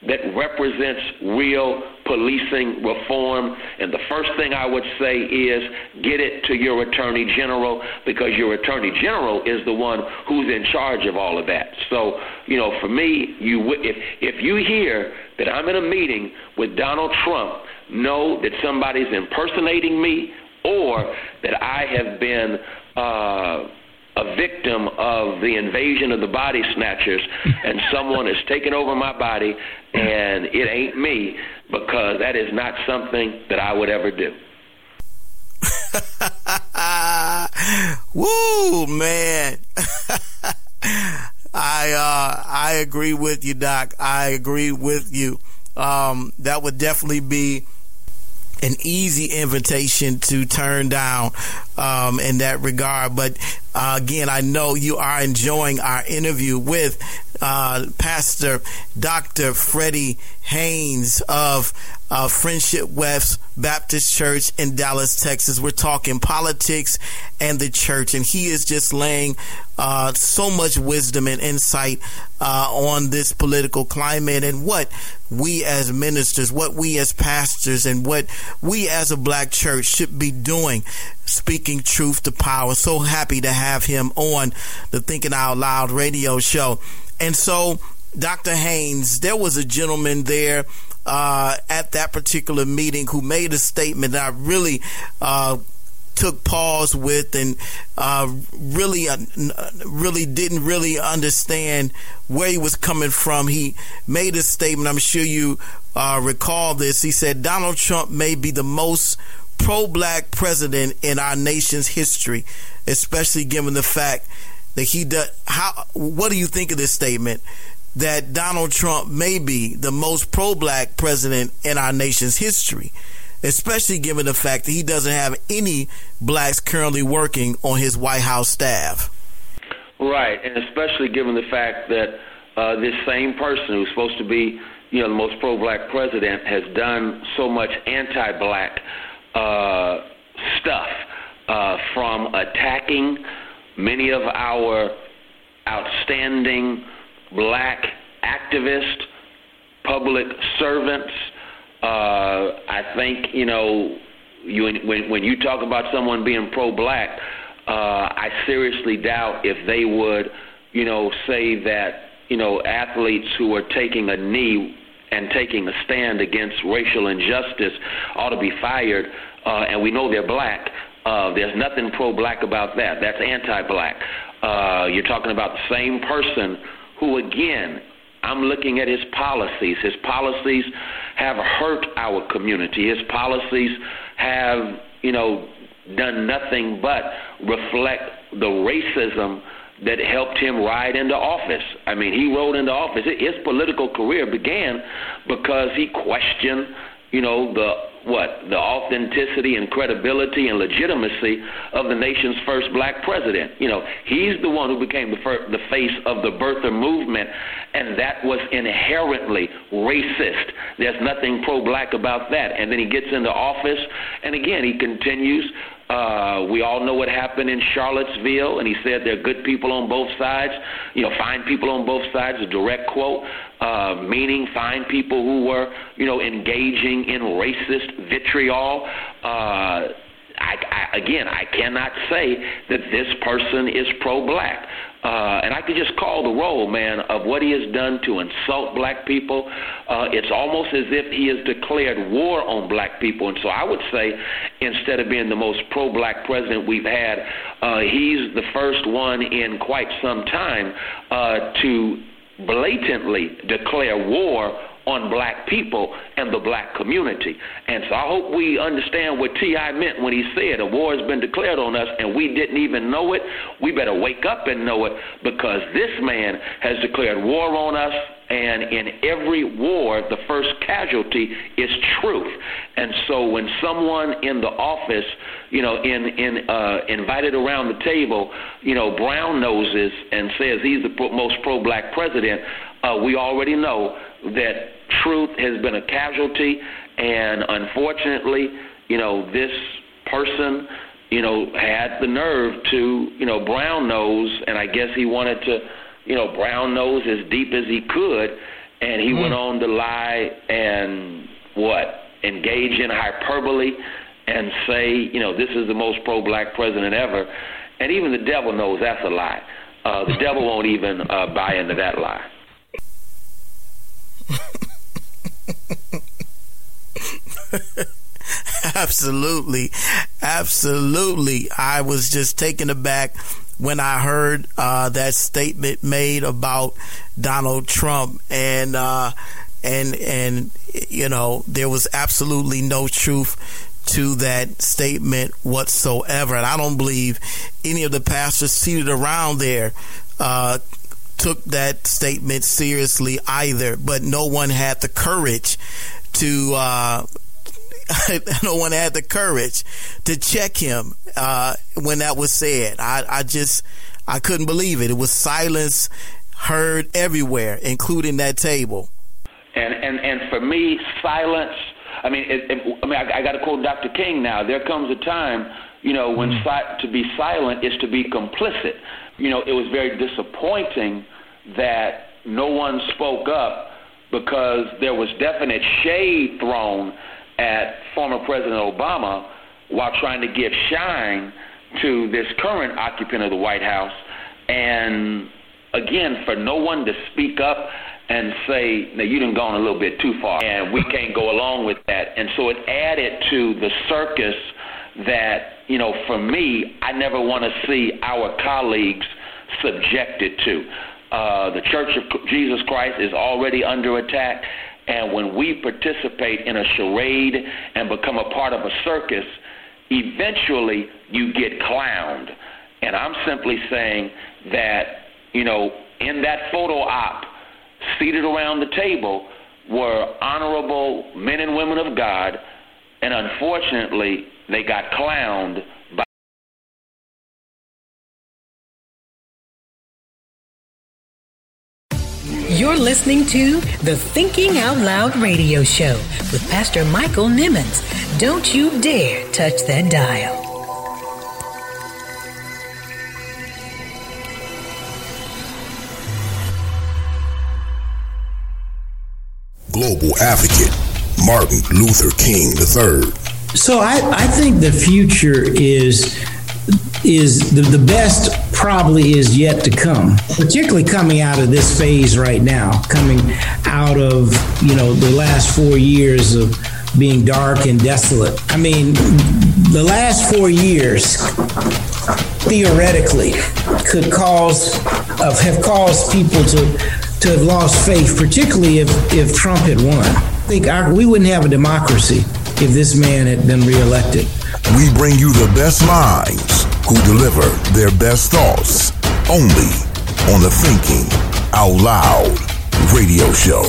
that represents real policing reform. And the first thing I would say is get it to your attorney general because your attorney general is the one who's in charge of all of that. So, you know, for me, you if if you hear that I'm in a meeting with Donald Trump, know that somebody's impersonating me or that I have been uh, a victim of the invasion of the body snatchers, and someone has taken over my body, and it ain't me because that is not something that I would ever do. Woo, man. I uh, I agree with you, Doc. I agree with you. Um, that would definitely be an easy invitation to turn down um, in that regard. But uh, again, I know you are enjoying our interview with uh, Pastor Dr. Freddie Haynes of uh, Friendship West Baptist Church in Dallas, Texas. We're talking politics and the church, and he is just laying uh, so much wisdom and insight uh, on this political climate and what we as ministers, what we as pastors, and what we as a black church should be doing, speaking truth to power. So happy to have him on the Thinking Out Loud radio show. And so, Dr. Haynes, there was a gentleman there uh, at that particular meeting who made a statement that I really uh, took pause with and uh, really, uh, really didn't really understand where he was coming from. He made a statement. I'm sure you uh, recall this. He said Donald Trump may be the most pro-black president in our nation's history, especially given the fact that he does. How? What do you think of this statement? That Donald Trump may be the most pro-black president in our nation's history especially given the fact that he doesn't have any blacks currently working on his White House staff. Right, and especially given the fact that uh, this same person who's supposed to be, you know, the most pro-black president has done so much anti-black uh, stuff, uh, from attacking many of our outstanding black activists, public servants. Uh, I think you know, you when when you talk about someone being pro-black, uh, I seriously doubt if they would, you know, say that you know athletes who are taking a knee and taking a stand against racial injustice ought to be fired. Uh, and we know they're black. Uh, there's nothing pro-black about that. That's anti-black. Uh, you're talking about the same person who, again, I'm looking at his policies. His policies have hurt our community. His policies have, you know, done nothing but reflect the racism that helped him ride into office. I mean, he rode into office. His political career began because he questioned, you know, the what the authenticity and credibility and legitimacy of the nation's first black president. You know, he's the one who became the first, the face of the birther movement, and that was inherently racist. There's nothing pro-black about that. And then he gets into office, and again he continues uh, we all know what happened in Charlottesville, and he said there are good people on both sides, you know, fine people on both sides, a direct quote, uh, meaning fine people who were, you know, engaging in racist vitriol. Uh, I, I, again, I cannot say that this person is pro-black. Uh, and I could just call the roll, man, of what he has done to insult black people. Uh, it's almost as if he has declared war on black people. And so I would say, instead of being the most pro black president we've had, uh, he's the first one in quite some time uh, to blatantly declare war on black people and the black community. And so I hope we understand what T.I. meant when he said a war has been declared on us and we didn't even know it. We better wake up and know it because this man has declared war on us. And in every war, the first casualty is truth. And so when someone in the office, you know, in, in uh, invited around the table, you know, brown noses and says he's the most pro-black president, uh, we already know that truth has been a casualty, and unfortunately, you know, this person, you know, had the nerve to, you know, brown nose, and I guess he wanted to, you know, brown nose as deep as he could, and he mm. went on to lie and what engage in hyperbole and say, you know, this is the most pro-black president ever, and even the devil knows that's a lie. Uh, the devil won't even uh, buy into that lie. absolutely. Absolutely. I was just taken aback when I heard uh, that statement made about Donald Trump and uh, and and you know there was absolutely no truth to that statement whatsoever and I don't believe any of the pastors seated around there uh, took that statement seriously either, but no one had the courage to. Uh, no one had the courage to check him uh, when that was said. I, I just I couldn't believe it. It was silence heard everywhere, including that table. And and and for me, silence. I mean, it, it, I mean, I, I got to quote Dr. King now. There comes a time, you know, when mm. si- to be silent is to be complicit you know, it was very disappointing that no one spoke up because there was definite shade thrown at former President Obama while trying to give shine to this current occupant of the White House. And again, for no one to speak up and say, now you done gone a little bit too far, and we can't go along with that. And so it added to the circus that, you know, for me, I never want to see our colleagues subjected to. Uh, the Church of Jesus Christ is already under attack, and when we participate in a charade and become a part of a circus, eventually you get clowned. And I'm simply saying that, you know, in that photo op, seated around the table were honorable men and women of God, and unfortunately, they got clowned You're listening to the Thinking Out Loud radio show with Pastor Michael Nimmons. Don't you dare touch that dial. Global advocate Martin Luther King III. So I, I think the future is is the, the best probably is yet to come, particularly coming out of this phase right now, coming out of, you know, the last four years of being dark and desolate. I mean, the last four years theoretically could cause have caused people to to have lost faith, particularly if if Trump had won. I think our, we wouldn't have a democracy if this man had been reelected. We bring you the best minds who deliver their best thoughts only on the Thinking Out Loud radio show.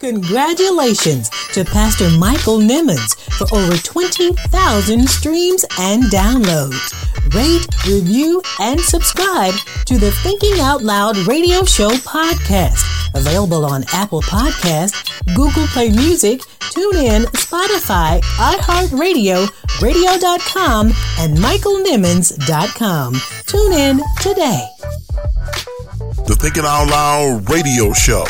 Congratulations to Pastor Michael Nimmons for over 20,000 streams and downloads. Rate, review, and subscribe to the Thinking Out Loud radio show podcast. Available on Apple Podcast, Google Play Music, TuneIn, Spotify, iHeartRadio, radio.com, and michaelnimmons.com. Tune in today. The Thinking Out Loud radio show,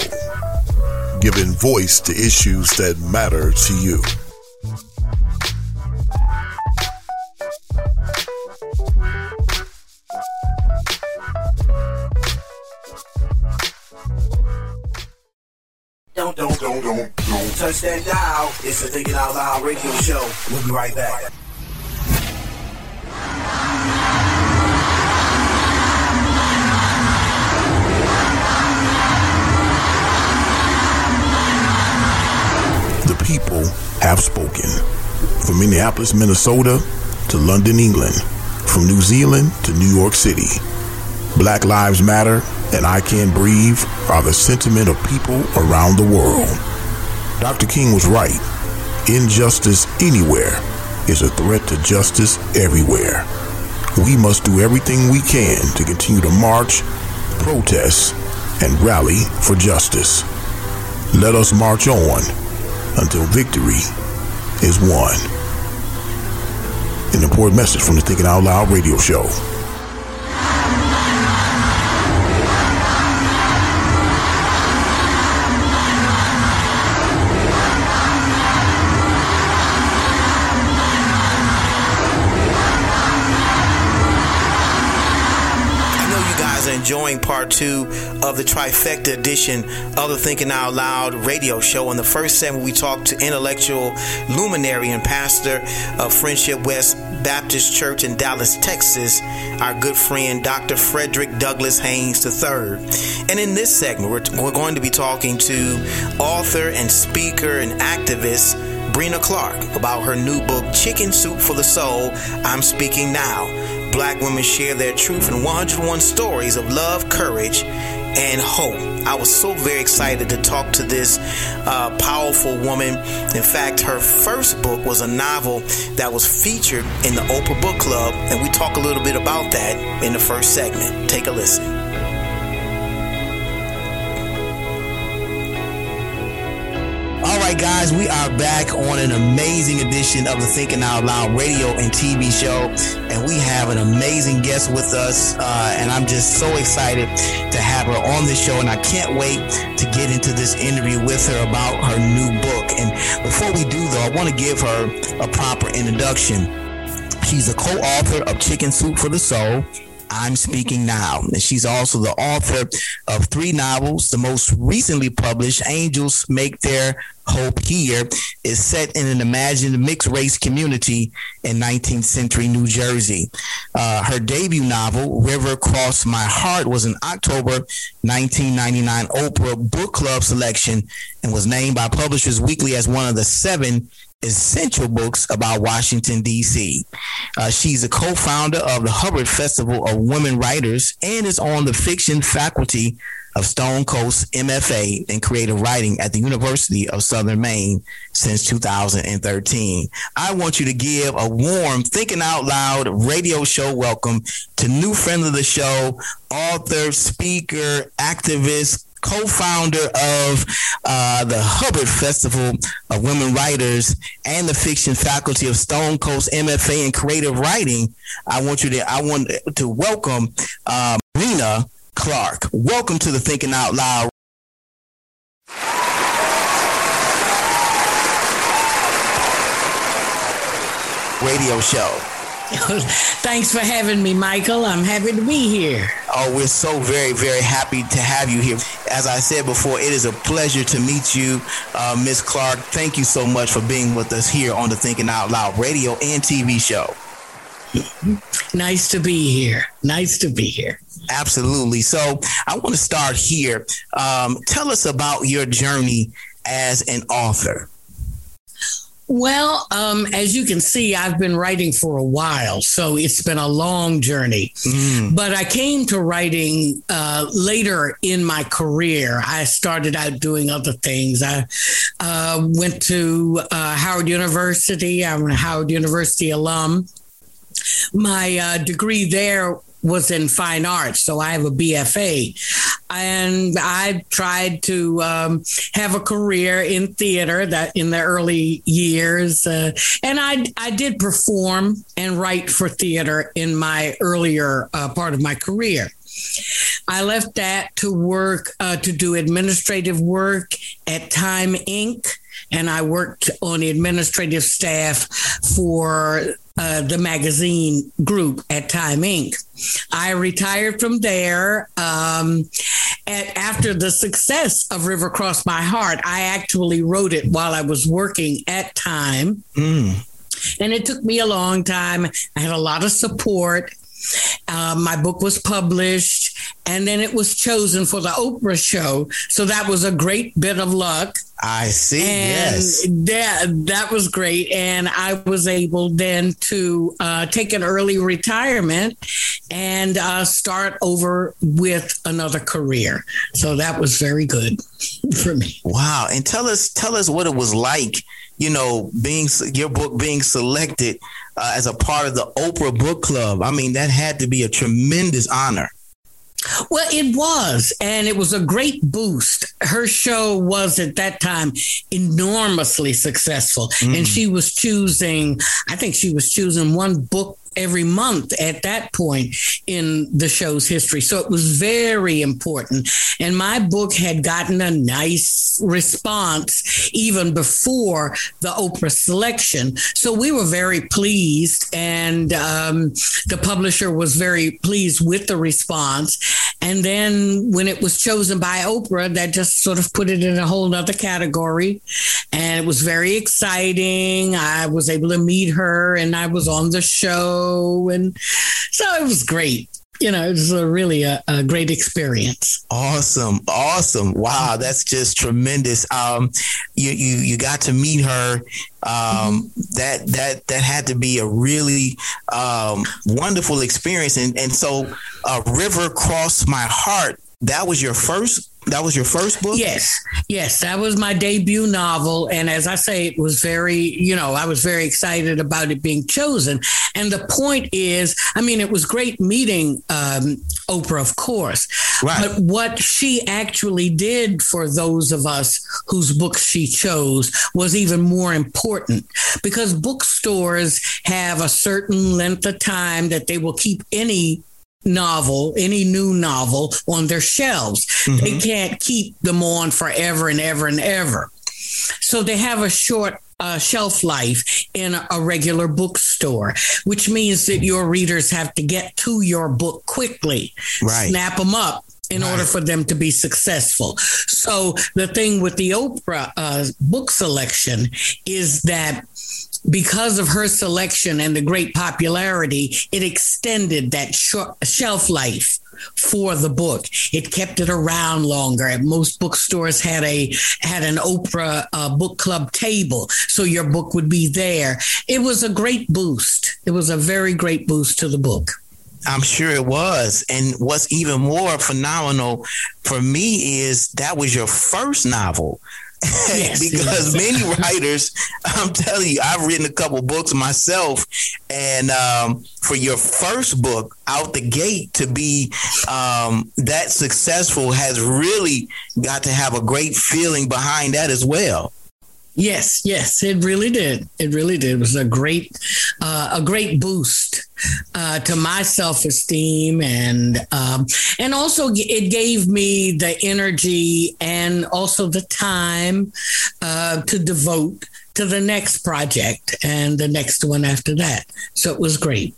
giving voice to issues that matter to you. Don't, don't, don't, don't, don't touch that dial. It's the Thinking Out Loud radio show. We'll be right back. The people have spoken. From Minneapolis, Minnesota to London, England. From New Zealand to New York City. Black Lives Matter and I Can't Breathe are the sentiment of people around the world. Dr. King was right. Injustice anywhere is a threat to justice everywhere. We must do everything we can to continue to march, protest, and rally for justice. Let us march on until victory is won. An important message from the Thinking Out Loud radio show. Enjoying part two of the trifecta edition of the Thinking Out Loud radio show. In the first segment, we talked to intellectual luminary and pastor of Friendship West Baptist Church in Dallas, Texas, our good friend Dr. Frederick Douglass Haynes III. And in this segment, we're, we're going to be talking to author and speaker and activist. Breena Clarke about her new book, Chicken Soup for the Soul. I'm speaking now black women share their truth in 101 stories of love, courage, and hope. I was so very excited to talk to this uh, powerful woman. In fact, her first book was a novel that was featured in the Oprah Book Club, and we talk a little bit about that in the first segment. Take a listen. Right, guys, we are back on an amazing edition of the Thinking Out Loud radio and TV show, and we have an amazing guest with us. Uh, and I'm just so excited to have her on the show, and I can't wait to get into this interview with her about her new book. And before we do, though, I want to give her a proper introduction. She's a co-author of Chicken Soup for the Soul I'm Speaking Now. And she's also the author of three novels. The most recently published, Angels Make Their Hope Here, is set in an imagined mixed race community in 19th century New Jersey. Uh, her debut novel, River Cross My Heart, was an October 1999 Oprah Book Club selection and was named by Publishers Weekly as one of the seven essential books about Washington, D.C. Uh, she's a co founder of the Hobart Festival of Women Writers and is on the fiction faculty of Stonecoast MFA in creative writing at the University of Southern Maine since 2013. I want you to give a warm Thinking Out Loud radio show welcome to new friend of the show, author, speaker, activist, co-founder of uh, the Hobart Festival of Women Writers and the fiction faculty of Stonecoast MFA in Creative Writing. I want you to I want to welcome uh, Marina Clarke. Welcome to the Thinking Out Loud. Radio show. Thanks for having me, Michael. I'm happy to be here. Oh, we're so very, very happy to have you here. As I said before, it is a pleasure to meet you, uh, Miss Clarke. Thank you so much for being with us here on the Thinking Out Loud radio and TV show. Nice to be here. Nice to be here. Absolutely. So I want to start here. Um, tell us about your journey as an author. Well, um, as you can see, I've been writing for a while, so it's been a long journey. Mm. But I came to writing uh, later in my career. I started out doing other things. I uh, went to uh, Howard University. I'm a Howard University alum. My uh, degree there was in fine arts, so I have a BFA, and I tried to um, have a career in theater that in the early years, uh, and I I did perform and write for theater in my earlier uh, part of my career. I left that to work uh, to do administrative work at Time Inc. And I worked on the administrative staff for uh, the magazine group at Time Inc. I retired from there. Um, and after the success of River Cross My Heart, I actually wrote it while I was working at Time. Mm. And it took me a long time. I had a lot of support. Uh, my book was published and then it was chosen for the Oprah show. So that was a great bit of luck. I see. And yes. That, that was great. And I was able then to uh, take an early retirement and uh, start over with another career. So that was very good for me. Wow. And tell us, tell us what it was like, you know, being your book being selected uh, as a part of the Oprah Book Club. I mean, that had to be a tremendous honor. Well, it was, and it was a great boost. Her show was at that time enormously successful, mm. and she was choosing, I think she was choosing one book every month at that point in the show's history. So it was very important. And my book had gotten a nice response even before the Oprah selection. So we were very pleased, and um, the publisher was very pleased with the response. And then when it was chosen by Oprah, that just sort of put it in a whole other category. And it was very exciting. I was able to meet her, and I was on the show and so it was great you know, it was a really a, a, great experience. Awesome, awesome! Wow, that's just tremendous. Um, you you you got to meet her. Um, that that that had to be a really um, wonderful experience. And and so, uh, River crossed my heart. That was your first that was your first book? Yes. Yes. That was my debut novel. And as I say, it was very, you know, I was very excited about it being chosen. And the point is, I mean, it was great meeting um, Oprah, of course. Right. But what she actually did for those of us whose books she chose was even more important because bookstores have a certain length of time that they will keep any novel, any new novel on their shelves. Mm-hmm. They can't keep them on forever and ever and ever. So they have a short uh, shelf life in a regular bookstore, which means that your readers have to get to your book quickly, right. snap them up in right. order for them to be successful. So the thing with the Oprah uh, book selection is that because of her selection and the great popularity, it extended that shelf life for the book. It kept it around longer. Most bookstores had a had an Oprah uh, book club table, so your book would be there. It was a great boost. It was a very great boost to the book. I'm sure it was. And what's even more phenomenal for me is that was your first novel. Yes, because yes. many writers, I'm telling you, I've written a couple books myself, and um, for your first book out the gate to be um, that successful has really got to have a great feeling behind that as well. Yes, yes, it really did. It really did. It was a great, uh, a great boost uh, to my self esteem, and um, and also it gave me the energy and also the time uh, to devote to the next project and the next one after that. So it was great.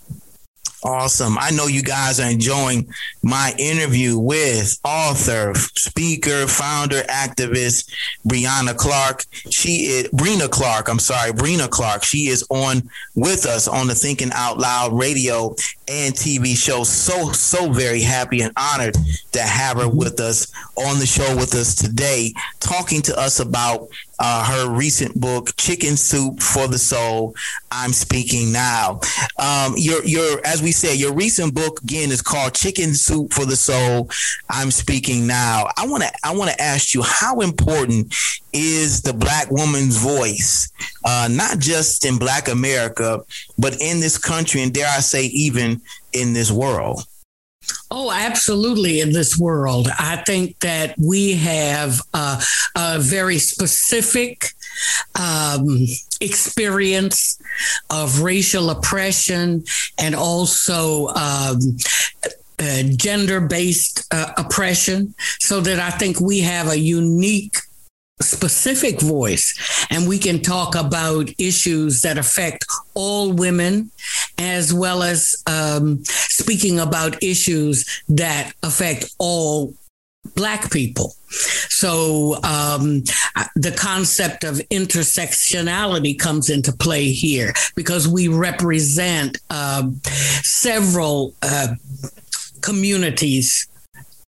Awesome. I know you guys are enjoying my interview with author, speaker, founder, activist Brianna Clark. She is Breena Clarke. I'm sorry, Breena Clarke. She is on with us on the Thinking Out Loud radio and TV show. So, so very happy and honored to have her with us on the show with us today, talking to us about uh, her recent book, Chicken Soup for the Soul. I'm speaking now. Um, your your as we said, your recent book again is called Chicken Soup for the Soul. I'm speaking now. I want to I want to ask you how important is the black woman's voice, uh, not just in Black America, but in this country, and dare I say, even in this world. Oh, absolutely. In this world, I think that we have uh, a very specific um, experience of racial oppression and also um, uh, gender based uh, oppression, so that I think we have a unique specific voice and we can talk about issues that affect all women as well as um, speaking about issues that affect all black people. So um, the concept of intersectionality comes into play here because we represent uh, several uh, communities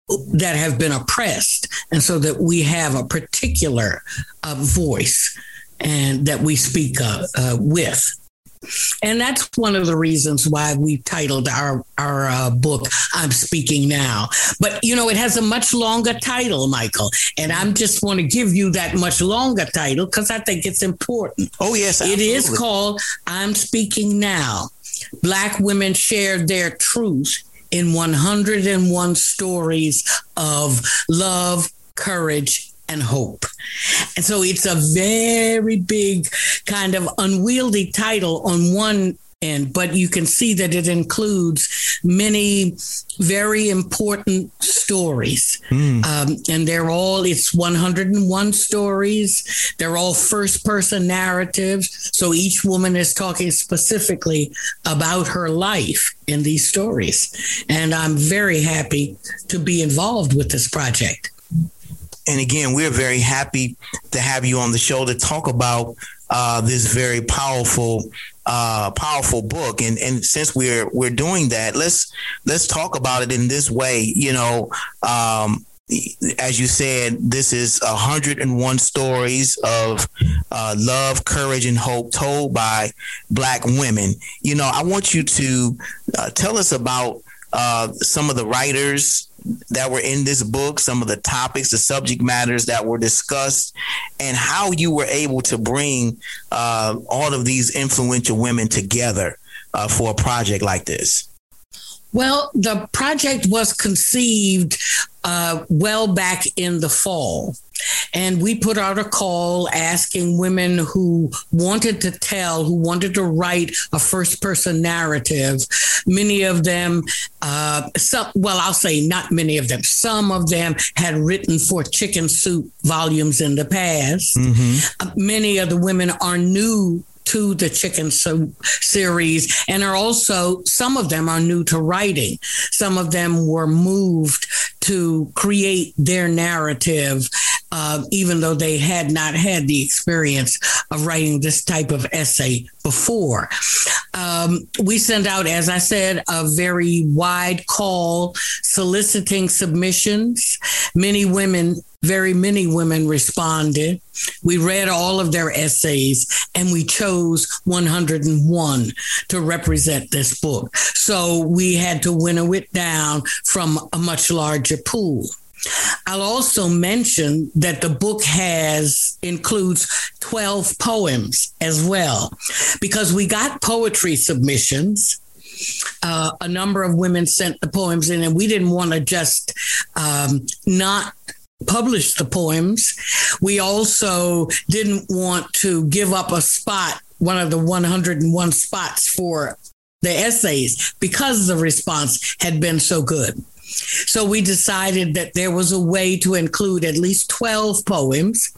that have been oppressed, and so that we have a particular uh, voice and that we speak uh, uh, with. And that's one of the reasons why we titled our our uh, book "I'm Speaking Now." But you know, it has a much longer title, Michael, and I'm just want to give you that much longer title because I think it's important. Oh yes, absolutely. it is called "I'm Speaking Now." Black women share their truth in 101 stories of love, courage, and hope. And so it's a very big, kind of unwieldy title on one end, but you can see that it includes many very important stories. Mm. Um, and they're all, it's 101 stories. They're all first person narratives. So each woman is talking specifically about her life in these stories. And I'm very happy to be involved with this project. And again, we're very happy to have you on the show to talk about uh, this very powerful uh, powerful book. And and since we're we're doing that, let's let's talk about it in this way. You know, um, as you said, this is 101 stories of uh, love, courage, and hope told by Black women. You know, I want you to uh, tell us about uh, some of the writers that were in this book, some of the topics, the subject matters that were discussed, and how you were able to bring uh, all of these influential women together uh, for a project like this. Well, the project was conceived uh, well back in the fall. And we put out a call asking women who wanted to tell, who wanted to write a first person narrative. Many of them, uh, some, well, I'll say not many of them, some of them had written for Chicken Soup volumes in the past. Mm-hmm. Uh, many of the women are new to the chicken soup series and are also some of them are new to writing some of them were moved to create their narrative uh, even though they had not had the experience of writing this type of essay before. Um, we sent out, as I said, a very wide call soliciting submissions. Many women, very many women responded. We read all of their essays and we chose 101 to represent this book. So we had to winnow it down from a much larger pool. I'll also mention that the book has includes 12 poems as well because we got poetry submissions uh, a number of women sent the poems in, and we didn't want to just um, not publish the poems. We also didn't want to give up a spot, one of the 101 spots for the essays, because the response had been so good. So we decided that there was a way to include at least 12 poems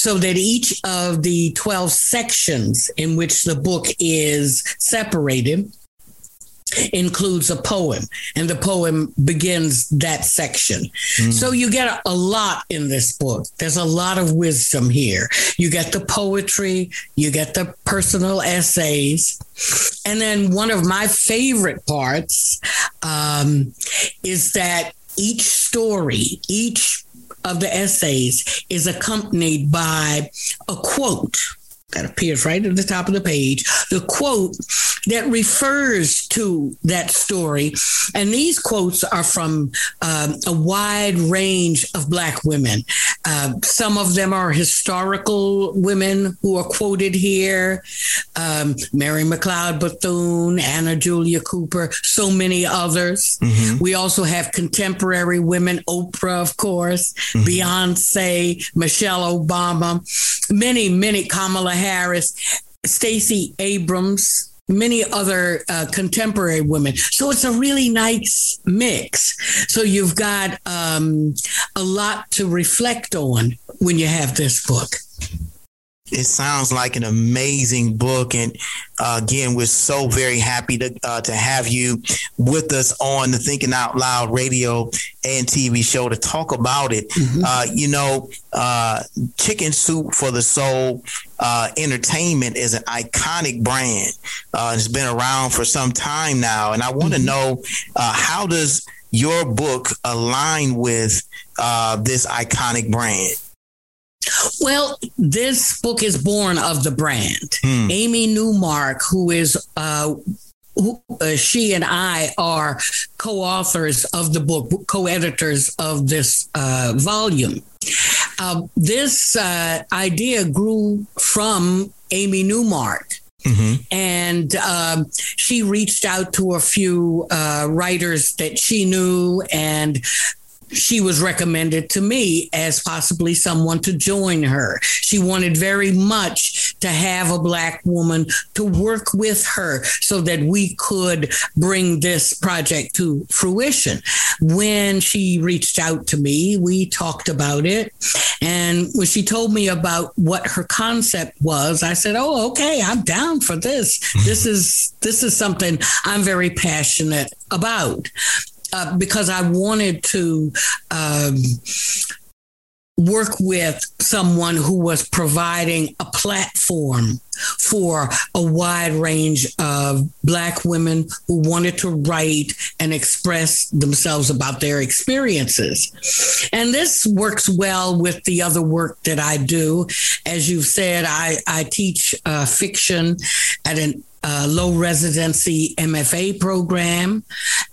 so that each of the 12 sections in which the book is separated includes a poem and the poem begins that section. Mm. So you get a lot in this book. There's a lot of wisdom here. You get the poetry, you get the personal essays. And then one of my favorite parts um, is that each story, each of the essays is accompanied by a quote that appears right at the top of the page, the quote that refers to that story. And these quotes are from um, a wide range of Black women. Uh, some of them are historical women who are quoted here um, Mary McLeod Bethune, Anna Julia Cooper, so many others. Mm-hmm. We also have contemporary women, Oprah, of course, mm-hmm. Beyonce, Michelle Obama, many, many, Kamala Harris, Stacey Abrams, many other uh, contemporary women. So it's a really nice mix. So you've got um, a lot to reflect on when you have this book. It sounds like an amazing book, and uh, again, we're so very happy to uh, to have you with us on the Thinking Out Loud radio and TV show to talk about it. Mm-hmm. Uh, you know, uh, Chicken Soup for the Soul uh, Entertainment is an iconic brand. Uh, it's been around for some time now, and I want to mm-hmm. know how does your book align with this iconic brand? Well, this book is born of the brand. Hmm. Amy Newmark, who is uh, who, uh, she and I are co-authors of the book, co-editors of this uh, volume. Uh, this uh, idea grew from Amy Newmark. Mm-hmm. And um, she reached out to a few uh, writers that she knew and she was recommended to me as possibly someone to join her. She wanted very much to have a black woman to work with her so that we could bring this project to fruition. When she reached out to me, we talked about it. And when she told me about what her concept was, I said, "Oh, okay, I'm down for this. This mm-hmm. is this is something I'm very passionate about." Uh, because I wanted to um, work with someone who was providing a platform for a wide range of Black women who wanted to write and express themselves about their experiences. And this works well with the other work that I do. As you've said, I, I teach uh, fiction at an uh, low residency MFA program.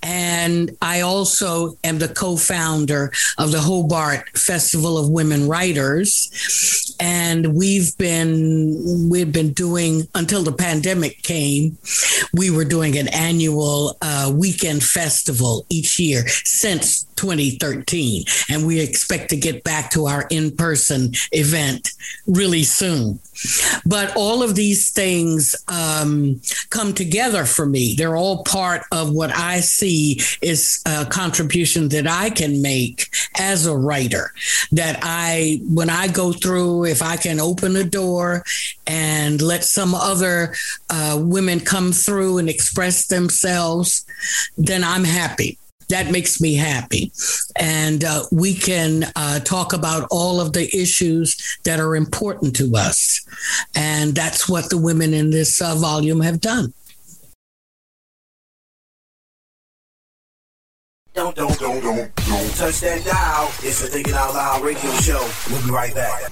And I also am the co founder of the Hobart Festival of Women Writers. And we've been, we've been doing until the pandemic came, we were doing an annual uh, weekend festival each year since 2013. And we expect to get back to our in person event really soon. But all of these things um, come together for me. They're all part of what I see is a contribution that I can make as a writer. That I, when I go through, if I can open a door and let some other uh, women come through and express themselves, then I'm happy that makes me happy. And uh, we can uh, talk about all of the issues that are important to us. And that's what the women in this uh, volume have done. Don't, don't, don't, don't, don't touch that dial. It's the Thinking Out Loud radio show. We'll be right back.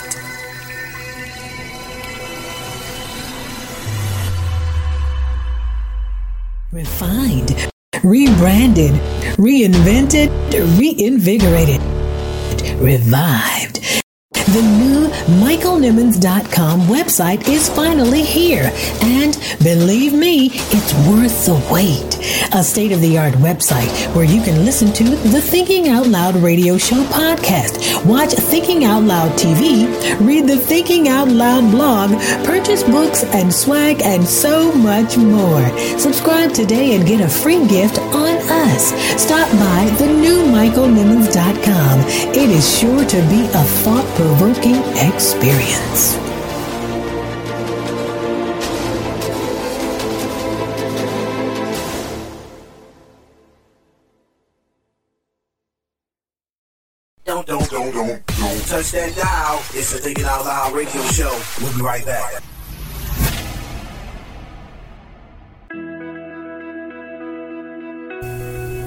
Refined, rebranded, reinvented, reinvigorated, revived. The new MichaelNimmons.com website is finally here, and believe me, it's worth the wait. A state of the art website where you can listen to the Thinking Out Loud radio show podcast, watch Thinking Out Loud TV, read the Thinking Out Loud blog, purchase books and swag, and so much more. Subscribe today and get a free gift on us. Stop by the new MichaelNimmons.com. It is sure to be a thought provoking experience. Don't, don't, don't, don't, don't touch that dial. It's the Thinking Out Loud radio show. We'll be right back.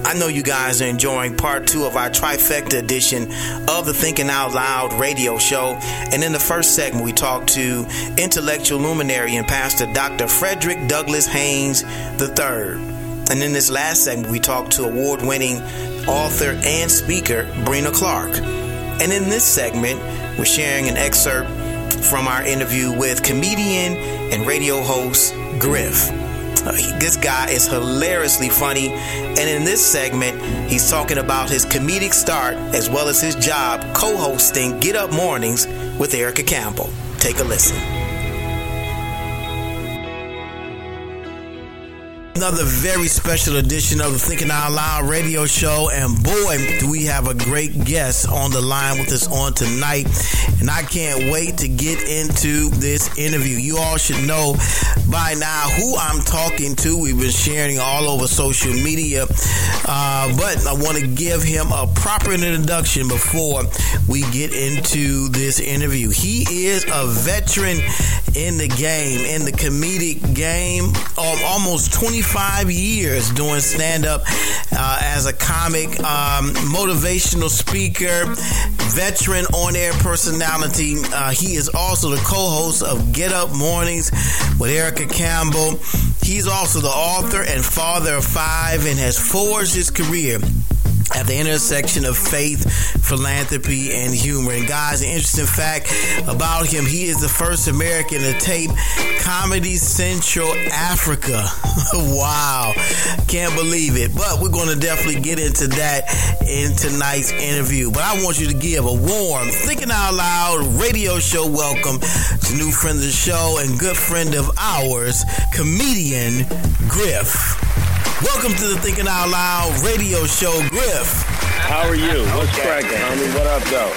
I know you guys are enjoying part two of our trifecta edition of the Thinking Out Loud radio show. And in the first segment, we talked to intellectual luminary and pastor Dr. Frederick Douglass Haynes III. And in this last segment, we talked to award winning author and speaker Breena Clarke. And in this segment, we're sharing an excerpt from our interview with comedian and radio host Griff. This guy is hilariously funny, and in this segment, he's talking about his comedic start as well as his job co hosting Get Up Mornings with Erica Campbell. Take a listen. Another very special edition of the Thinking Out Loud radio show, and boy, do we have a great guest on the line with us on tonight. And I can't wait to get into this interview. You all should know by now who I'm talking to. We've been sharing all over social media, uh, but I want to give him a proper introduction before we get into this interview. He is a veteran in the game, in the comedic game, um, almost 25 years doing stand up uh, as a comic, um, motivational speaker, veteran on air personality. Uh, he is also the co host of Get Up Mornings with Erica Campbell. He's also the author and father of five and has forged his career at the intersection of faith, philanthropy, and humor. And guys, an interesting fact about him, he is the first American to tape Comedy Central Africa. wow. Can't believe it. But we're going to definitely get into that in tonight's interview. But I want you to give a warm, thinking out loud radio show welcome to new friend of the show and good friend of ours, comedian Griff. Welcome to the Thinking Out Loud radio show, Griff. How are you? What's cracking, homie? What up, though?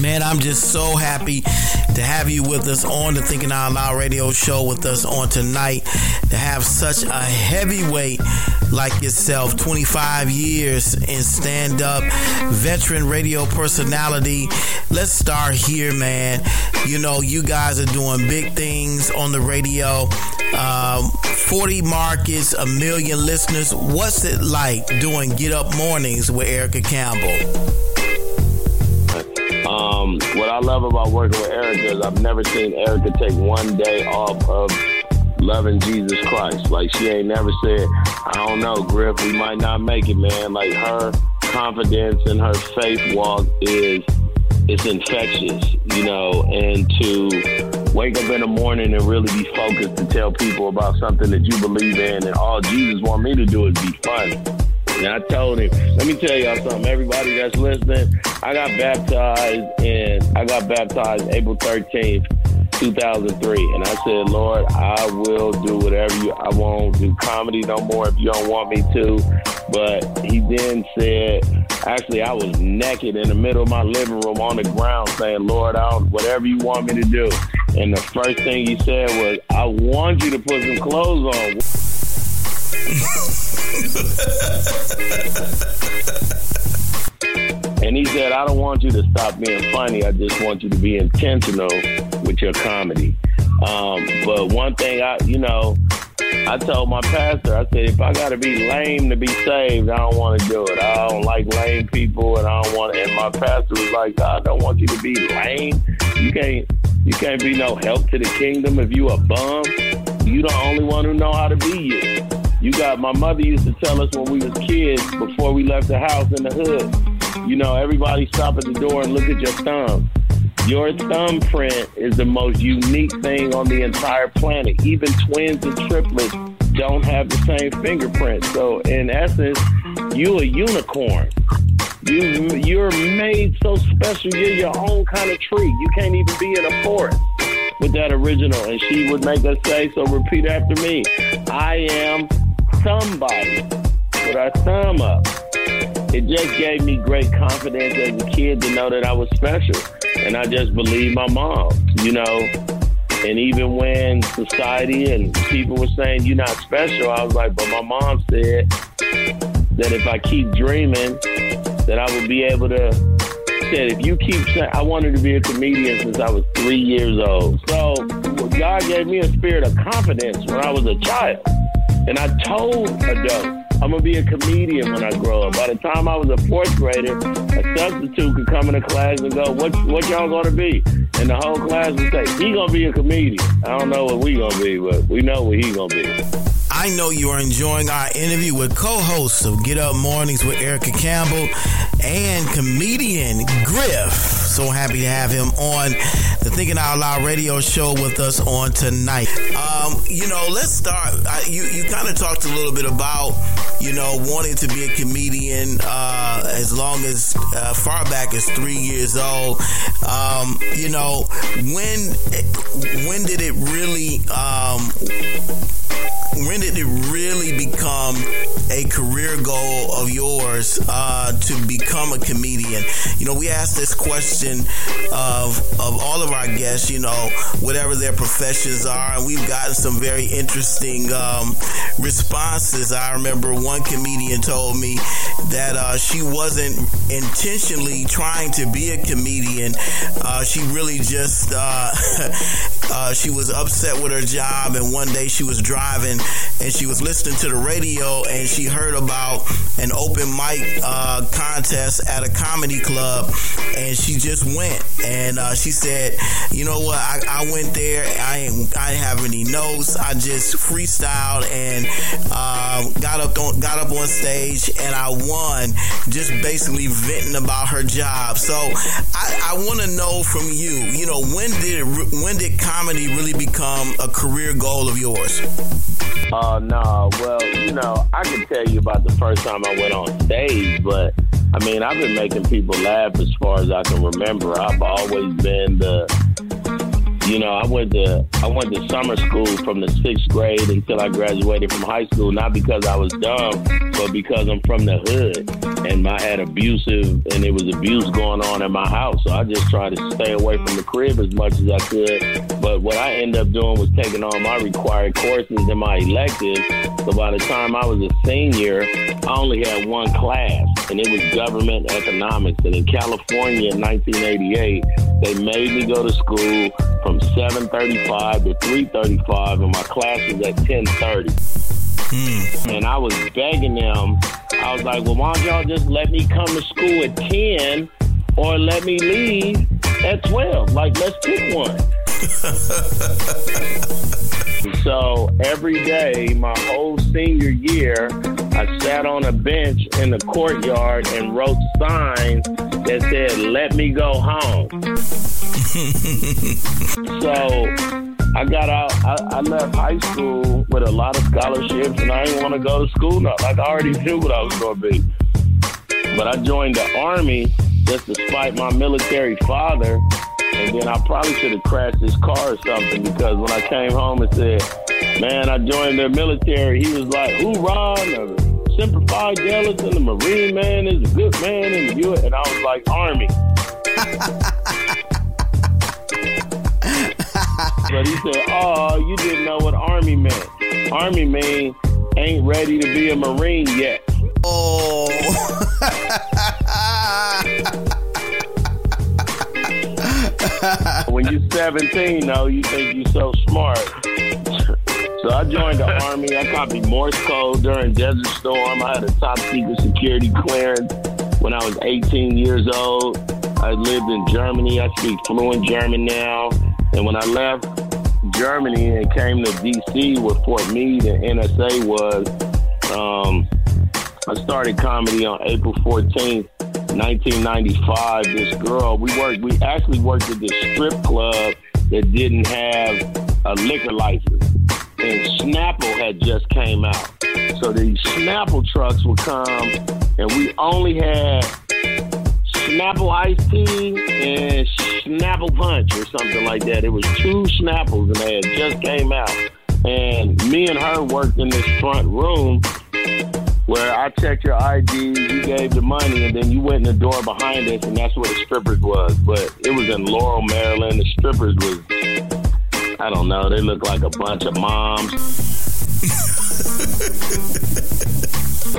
Man, I'm just so happy to have you with us on the Thinking Out Loud radio show with us on tonight. To have such a heavyweight like yourself, 25 years in stand up, veteran radio personality. Let's start here, man. You know, you guys are doing big things on the radio. Um, 40 markets, a million listeners. What's it like doing Get Up Mornings with Erica Campbell? Um, what I love about working with Erica is I've never seen Erica take one day off of loving Jesus Christ. Like she ain't never said, I don't know, Griff, we might not make it, man. Like her confidence and her faith walk is it's infectious, you know, and to wake up in the morning and really be focused to tell people about something that you believe in and all Jesus want me to do is be fun. And I told him, let me tell y'all something, everybody that's listening, I got baptized and I got baptized April 13th, 2003. And I said, Lord, I will do whatever you, I won't do comedy no more if you don't want me to. But he then said, actually, I was naked in the middle of my living room on the ground saying, Lord, I'll, whatever you want me to do. And the first thing he said was, I want you to put some clothes on. and he said, I don't want you to stop being funny. I just want you to be intentional with your comedy. Um, but one thing I, you know, I told my pastor, I said, if I got to be lame to be saved, I don't want to do it. I don't like lame people, and I don't want. And my pastor was like, I don't want you to be lame. You can't, you can't be no help to the kingdom if you a bum. You the only one who know how to be you. Got. My mother used to tell us when we was kids before we left the house in the hood. You know, everybody stop at the door and look at your thumb. Your thumbprint is the most unique thing on the entire planet. Even twins and triplets don't have the same fingerprint. So in essence, you a unicorn. You you're made so special. You're your own kind of tree. You can't even be in a forest with that original. And she would make us say, so repeat after me. I am somebody with our thumb up. It just gave me great confidence as a kid to know that I was special. And I just believed my mom, you know. And even when society and people were saying you're not special, I was like, but my mom said that if I keep dreaming, that I would be able to. Said if you keep saying, I wanted to be a comedian since I was three years old. So God gave me a spirit of confidence when I was a child, and I told adults. I'm gonna be a comedian when I grow up. By the time I was a fourth grader, a substitute could come into class and go, "What what y'all gonna be?" And the whole class would say, "He gonna be a comedian." I don't know what we gonna be, but we know what he gonna be. I know you are enjoying our interview with co-hosts of Get Up Mornings with Erica Campbell and comedian Griff. So happy to have him on the Thinking Out Loud radio show with us on tonight. Um, you know, let's start. You you kind of talked a little bit about you know wanting to be a comedian uh, as long as uh, far back as three years old. Um, you know, when when did it really? Um, when did it really become a career goal of yours uh, to become a comedian? You know, we asked this question of of all of our guests. You know, whatever their professions are, and we've gotten some very interesting um, responses. I remember one comedian told me that uh, she wasn't intentionally trying to be a comedian. Uh, she really just uh, uh, she was upset with her job, and one day she was driving and she was listening to the radio and she heard about an open mic uh, contest at a comedy club and she just went and uh, she said, you know what, I, I went there. I ain't, I didn't have any notes. I just freestyled and uh, got up on got up on stage and I won. Just basically venting about her job. So I, I want to know from you, you know, when did when did comedy really become a career goal of yours? Uh, no. Well, you know, I can tell you about the first time I went on stage, but I mean, I've been making people laugh as far as I can remember. I've always been the you know, I went to I went to summer school from the sixth grade until I graduated from high school. Not because I was dumb, but because I'm from the hood, and I had abusive and there was abuse going on in my house. So I just tried to stay away from the crib as much as I could. But what I ended up doing was taking all my required courses and my electives. So by the time I was a senior, I only had one class, and it was government economics. And in California in 1988, they made me go to school from 7:35 to 3:35, and my class was at 10:30. Mm. And I was begging them. I was like, "Well, why don't y'all just let me come to school at 10, or let me leave at 12? Like, let's pick one." so every day, my whole senior year, I sat on a bench in the courtyard and wrote signs that said, Let me go home. so I got out, I, I, left high school with a lot of scholarships and I didn't want to go to school now. Like I already knew what I was going to be. But I joined the Army just to spite my military father. And then I probably should have crashed his car or something because when I came home and said, Man, I joined the military, he was like, Hoorah! Semper Fidelis and the Marine man is a good man in the U.S. And I was like, Army. but he said, Oh, you didn't know what Army meant. Army man ain't ready to be a Marine yet. Oh. when you're 17, though, you think you're so smart. So I joined the Army. I copied Morse code during Desert Storm. I had a top secret security clearance when I was 18 years old. I lived in Germany. I speak fluent German now. And when I left Germany and came to DC where Fort Meade and NSA was, um, I started comedy on April 14th, 1995. This girl, we worked, we actually worked at this strip club that didn't have a liquor license and Snapple had just came out. So these Snapple trucks would come, and we only had Snapple iced tea and Snapple punch or something like that. It was two Snapples, and they had just came out. And me and her worked in this front room where I checked your ID, you gave the money, and then you went in the door behind us, and that's where the strippers was. But it was in Laurel, Maryland. The strippers was I don't know. They look like a bunch of moms.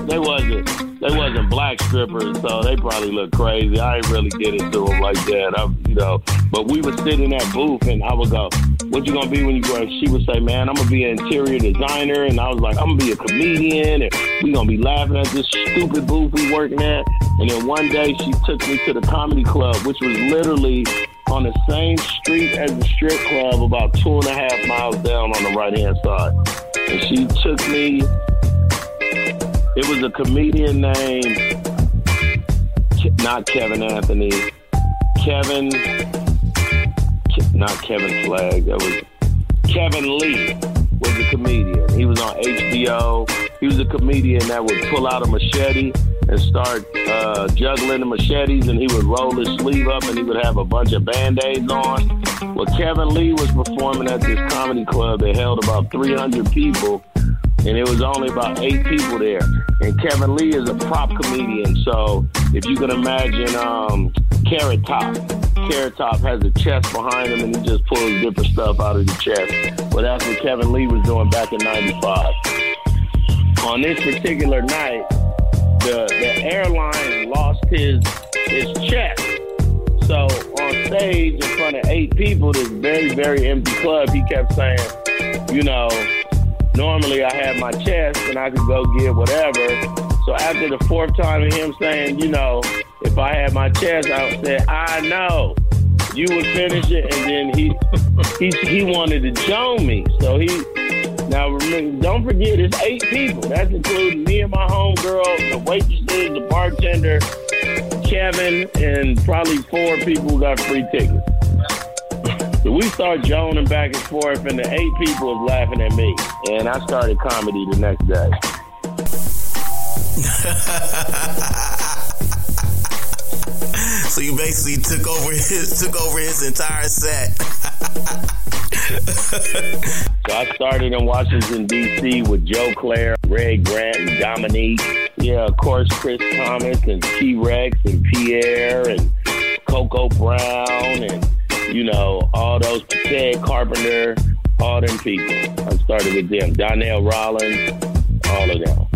they wasn't they wasn't black strippers, so they probably look crazy. I ain't really get into them like that. I, you know, but we would sit in that booth, and I would go, "What you gonna be when you grow?" up?" She would say, "Man, I'm gonna be an interior designer," and I was like, "I'm gonna be a comedian," and we gonna be laughing at this stupid booth we working at. And then one day, she took me to the comedy club, which was literally on the same street as the strip club, about two and a half miles down on the right hand side. And she took me. It was a comedian named not Kevin Anthony, Kevin, not Kevin Flagg. That was Kevin Lee was a comedian. He was on HBO. He was a comedian that would pull out a machete and start uh, juggling the machetes, and he would roll his sleeve up, and he would have a bunch of band-aids on. Well, Kevin Lee was performing at this comedy club that held about 300 people, and it was only about eight people there. And Kevin Lee is a prop comedian, so if you can imagine um, Carrot Top, Carrot Top has a chest behind him, and he just pulls different stuff out of the chest. Well, that's what Kevin Lee was doing back in '95. On this particular night, the, the airline lost his his check. So on stage in front of eight people, this very, very empty club, he kept saying, you know, normally I have my chest and I could go get whatever. So after the fourth time of him saying, you know, if I had my chest, I would say, I know. You would finish it, and then he he he wanted to join me. So he now, remember, don't forget, it's eight people. That's including me and my homegirl, the waitresses, the bartender, Kevin, and probably four people got free tickets. So we start joning back and forth, and the eight people was laughing at me. And I started comedy the next day. so you basically took over his took over his entire set. so I started in Washington D.C. with Joe Clair, Ray Grant, and Dominique. Yeah, of course, Chris Thomas and T Rex and Pierre and Coco Brown and you know all those Ted Carpenter, all them people. I started with them. Donnell Rollins, all of them.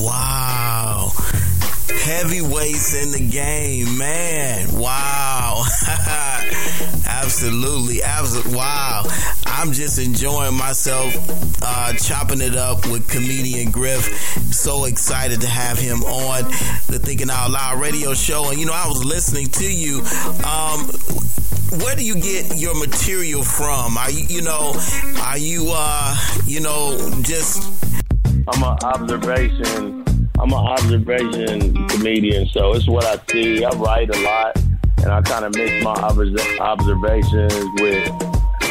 Wow. Heavyweights in the game, man. Wow. absolutely. Absolutely. Wow. I'm just enjoying myself, uh, chopping it up with comedian Griff. So excited to have him on the Thinking Out Loud radio show. And, you know, I was listening to you. Um, where do you get your material from? Are you, you know, are you, uh, you know, just. I'm an observation. I'm an observation comedian, so it's what I see. I write a lot, and I kind of mix my observations with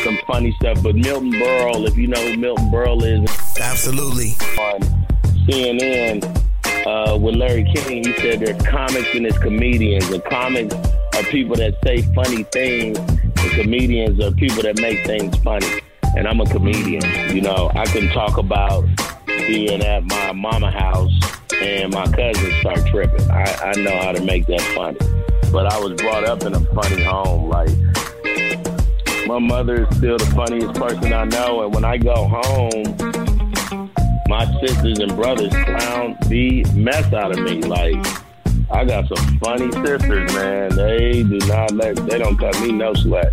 some funny stuff. But Milton Berle, if you know who Milton Berle is, absolutely on CNN uh, with Larry King, he said there's comics and there's comedians, and comics are people that say funny things, and comedians are people that make things funny. And I'm a comedian, you know. I can talk about being at my mama house and my cousins start tripping. I, I know how to make that funny. But I was brought up in a funny home. Like, my mother is still the funniest person I know. And when I go home, my sisters and brothers clown the mess out of me. Like, I got some funny sisters, man. They do not let, they don't cut me no slack.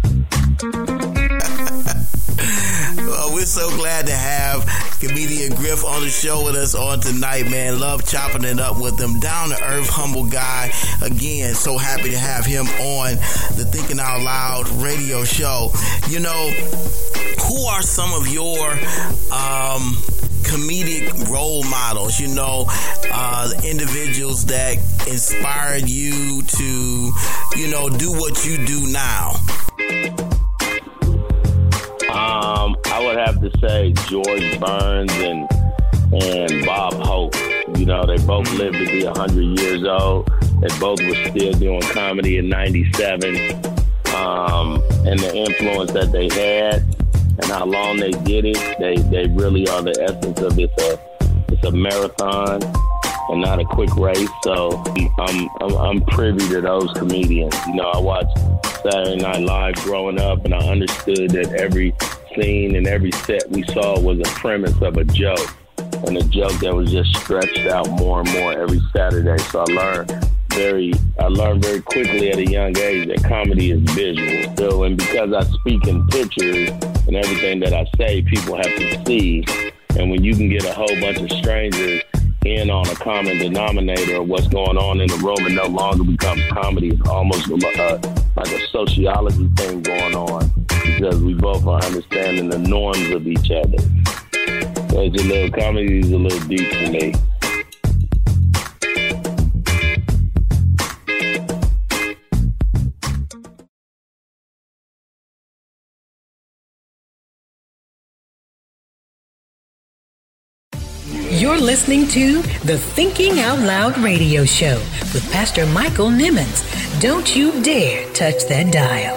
Well, we're so glad to have comedian Griff on the show with us on tonight, man. Love chopping it up with him. Down to earth, humble guy. Again, so happy to have him on the Thinking Out Loud radio show. You know, who are some of your um, comedic role models? You know, uh, individuals that inspired you to, you know, do what you do now. Say George Burns and and Bob Hope. You know, they both lived to be hundred years old. They both were still doing comedy in '97, um, and the influence that they had and how long they did it. They they really are the essence of it's a it's a marathon and not a quick race. So I'm I'm, I'm privy to those comedians. You know, I watched Saturday Night Live growing up, and I understood that every scene and every set we saw was a premise of a joke, and a joke that was just stretched out more and more every Saturday. So I learned very, I learned very quickly at a young age that comedy is visual. So, and because I speak in pictures and everything that I say, people have to see. And when you can get a whole bunch of strangers in on a common denominator of what's going on in the room and no longer becomes comedy. It's almost uh, like a sociology thing going on because we both are understanding the norms of each other. So it's a little comedy is a little deep for me. Listening to the Thinking Out Loud radio show with Pastor Michael Nimmons. Don't you dare touch that dial.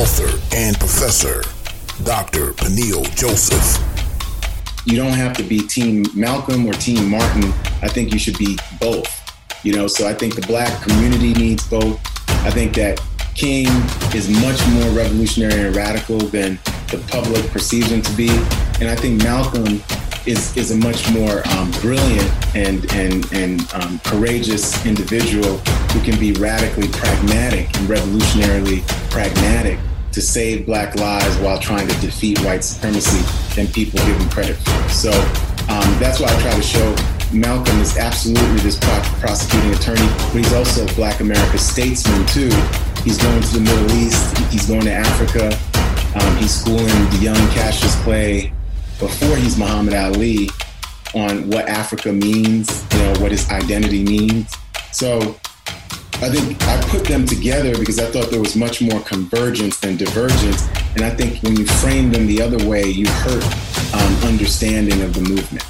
Author and professor, Dr. Peniel Joseph. You don't have to be Team Malcolm or Team Martin. I think you should be both. You know, so I think the black community needs both. I think that King is much more revolutionary and radical than the public perceives him to be. And I think Malcolm is, is a much more um, brilliant and, and, and um, courageous individual who can be radically pragmatic and revolutionarily pragmatic to save black lives while trying to defeat white supremacy than people give him credit for. So um, that's why I try to show Malcolm is absolutely this prosecuting attorney, but he's also a Black America's statesman too. He's going to the Middle East. He's going to Africa. Um, he's schooling the young Cassius Clay before he's Muhammad Ali on what Africa means, you know, what his identity means. So I think I put them together because I thought there was much more convergence than divergence. And I think when you frame them the other way, you hurt um, understanding of the movement.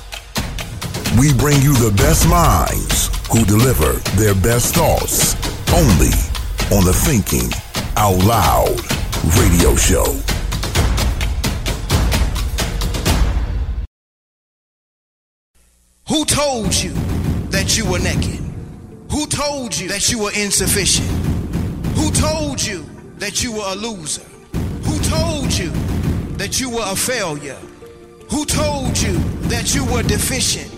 We bring you the best minds who deliver their best thoughts only on the Thinking Out Loud radio show. Who told you that you were naked? Who told you that you were insufficient? Who told you that you were a loser? Who told you that you were a failure? Who told you that you were deficient?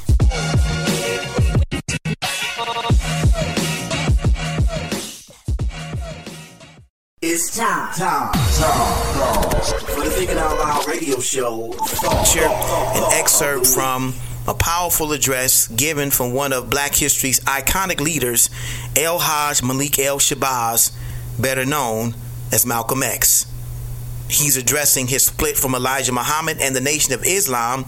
Time, time, time, for the Thinking Out Loud radio show. Feature an excerpt from a powerful address given from one of Black history's iconic leaders, El Hajj Malik El Shabazz, better known as Malcolm X. He's addressing his split from Elijah Muhammad and the Nation of Islam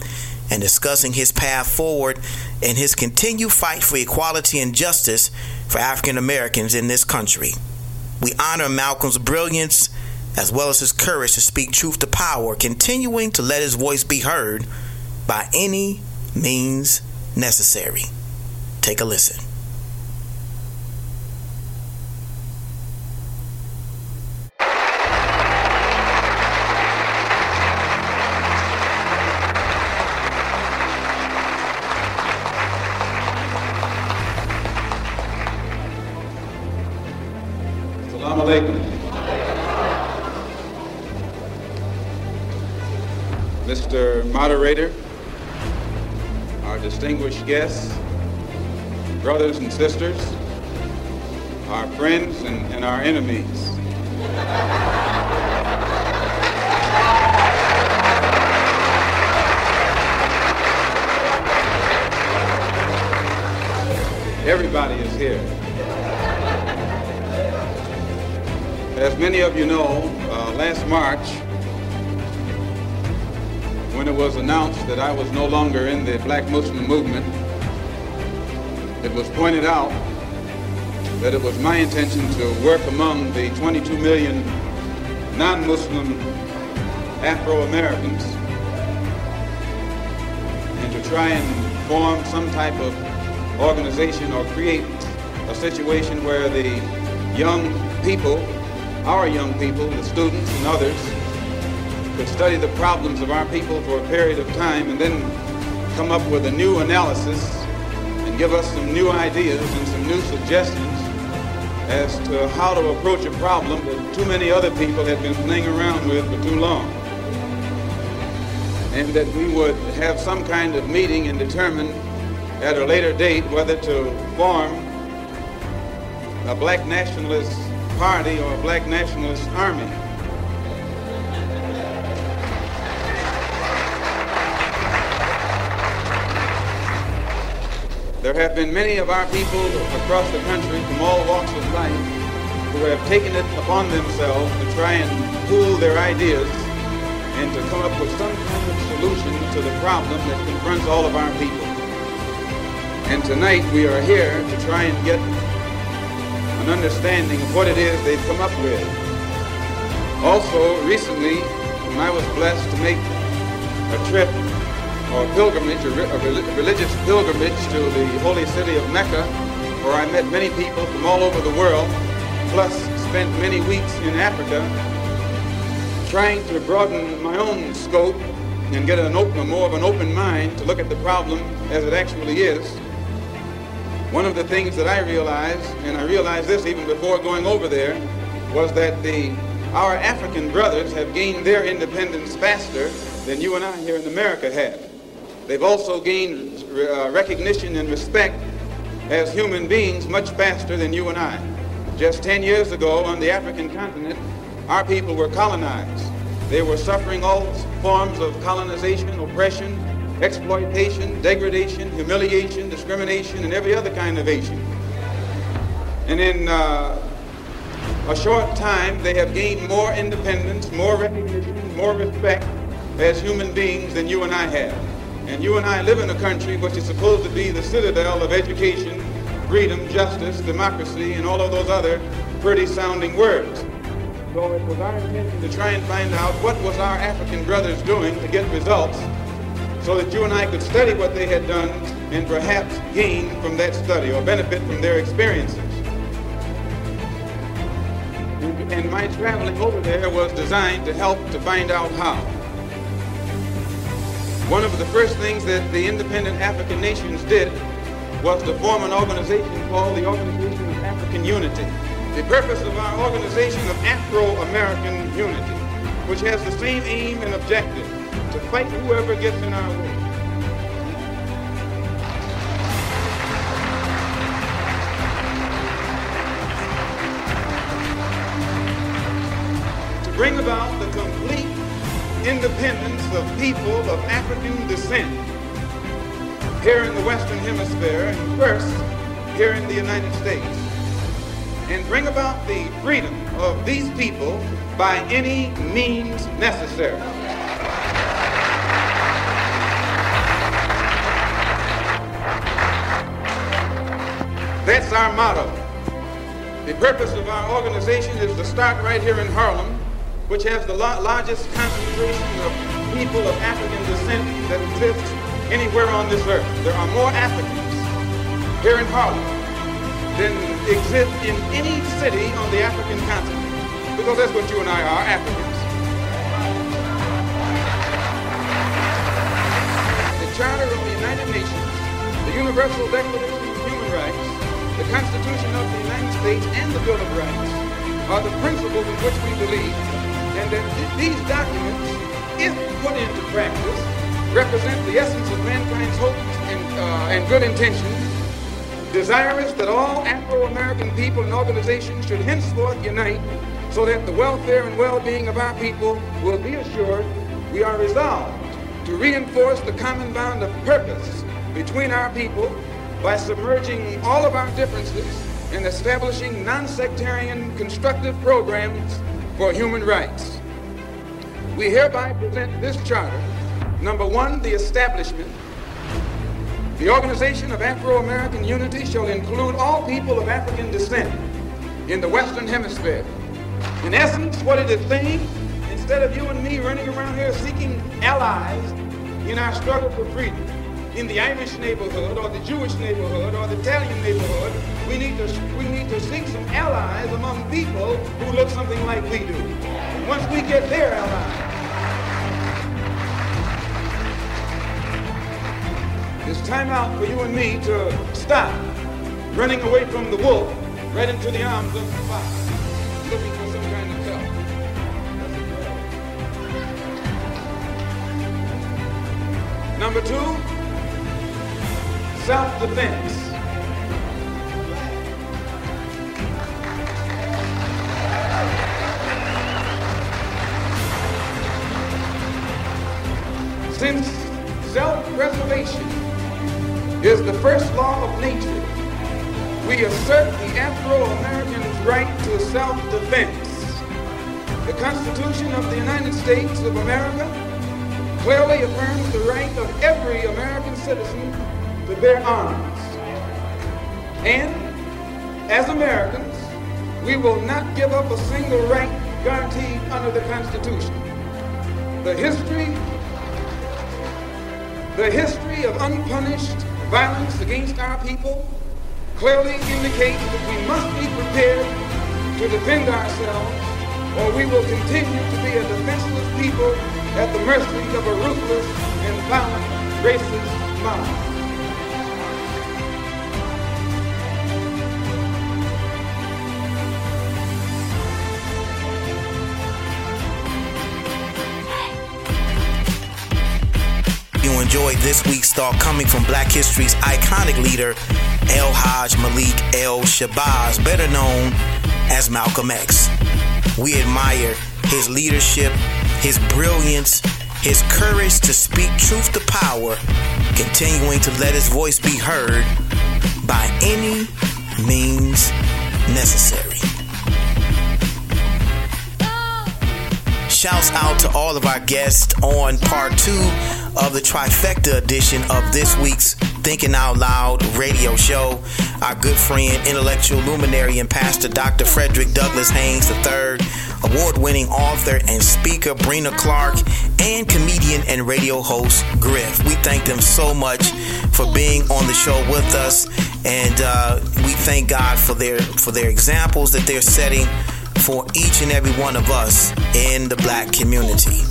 and discussing his path forward and his continued fight for equality and justice for African Americans in this country. We honor Malcolm's brilliance as well as his courage to speak truth to power, continuing to let his voice be heard by any means necessary. Take a listen. Assalamu alaikum. Mr. Moderator, our distinguished guests, brothers and sisters, our friends and, and our enemies. Everybody is here. As many of you know, uh, last March, when it was announced that I was no longer in the black Muslim movement, it was pointed out that it was my intention to work among the 22 million non-Muslim Afro-Americans and to try and form some type of organization or create a situation where the young people our young people, the students and others, could study the problems of our people for a period of time and then come up with a new analysis and give us some new ideas and some new suggestions as to how to approach a problem that too many other people had been playing around with for too long. And that we would have some kind of meeting and determine at a later date whether to form a black nationalist party or a black nationalist army. There have been many of our people across the country from all walks of life who have taken it upon themselves to try and pool their ideas and to come up with some kind of solution to the problem that confronts all of our people. And tonight we are here to try and get an understanding of what it is they've come up with. Also, recently, when I was blessed to make a trip or pilgrimage, a religious pilgrimage to the holy city of Mecca, where I met many people from all over the world, plus spent many weeks in Africa trying to broaden my own scope and get an open, more of an open mind to look at the problem as it actually is. One of the things that I realized, and I realized this even before going over there, was that the our African brothers have gained their independence faster than you and I here in America have. They've also gained uh, recognition and respect as human beings much faster than you and I. Just 10 years ago on the African continent, our people were colonized. They were suffering all forms of colonization, oppression, exploitation, degradation, humiliation, discrimination, and every other kind of Asian. And in uh, a short time, they have gained more independence, more recognition, more respect as human beings than you and I have. And you and I live in a country which is supposed to be the citadel of education, freedom, justice, democracy, and all of those other pretty sounding words. So it was our intention to try and find out what was our African brothers doing to get results so that you and I could study what they had done and perhaps gain from that study or benefit from their experiences. And my traveling over there was designed to help to find out how. One of the first things that the independent African nations did was to form an organization called the Organization of African Unity. The purpose of our organization of Afro-American Unity, which has the same aim and objective, to fight whoever gets in our way. To bring about the independence of people of African descent here in the Western Hemisphere, and first here in the United States, and bring about the freedom of these people by any means necessary. That's our motto. The purpose of our organization is to start right here in Harlem, which has the largest concentration of people of African descent that exists anywhere on this earth. There are more Africans here in Harlem than exist in any city on the African continent. Because that's what you and I are, Africans. The Charter of the United Nations, the Universal Declaration of Human Rights, the Constitution of the United States, and the Bill of Rights are the principles in which we believe, and that these documents, if put into practice, represent the essence of mankind's hopes and, uh, and good intentions, desirous that all Afro-American people and organizations should henceforth unite so that the welfare and well-being of our people will be assured, we are resolved to reinforce the common bond of purpose between our people by submerging all of our differences and establishing non-sectarian constructive programs for human rights. We hereby present this charter. Number one, the establishment. The Organization of Afro-American Unity shall include all people of African descent in the Western Hemisphere. In essence, what it is saying, instead of you and me running around here seeking allies in our struggle for freedom, in the Irish neighborhood or the Jewish neighborhood or the Italian neighborhood, we need to we need to seek some allies among people who look something like we do. Once we get their allies, it's time out for you and me to stop running away from the wolf right into the arms of the fox, looking for some kind of help. Number two, self-defense. Since self-preservation is the first law of nature, we assert the Afro-American's right to self-defense. The Constitution of the United States of America clearly affirms the right of every American citizen to bear arms. And as Americans, we will not give up a single right guaranteed under the Constitution. The history, the history of unpunished violence against our people clearly indicates that we must be prepared to defend ourselves or we will continue to be a defenseless people at the mercy of a ruthless and violent racist mob. Enjoyed this week's thought coming from Black History's iconic leader, El Haj Malik El Shabazz, better known as Malcolm X. We admire his leadership, his brilliance, his courage to speak truth to power, continuing to let his voice be heard by any means necessary. Shouts out to all of our guests on part two of the trifecta edition of this week's Thinking Out Loud radio show. Our good friend, intellectual luminary, and pastor Dr. Frederick Douglass Haynes III, award winning author and speaker Breena Clarke, and comedian and radio host Griff. We thank them so much for being on the show with us, and uh, we thank God for their for their examples that they're setting for each and every one of us in the black community.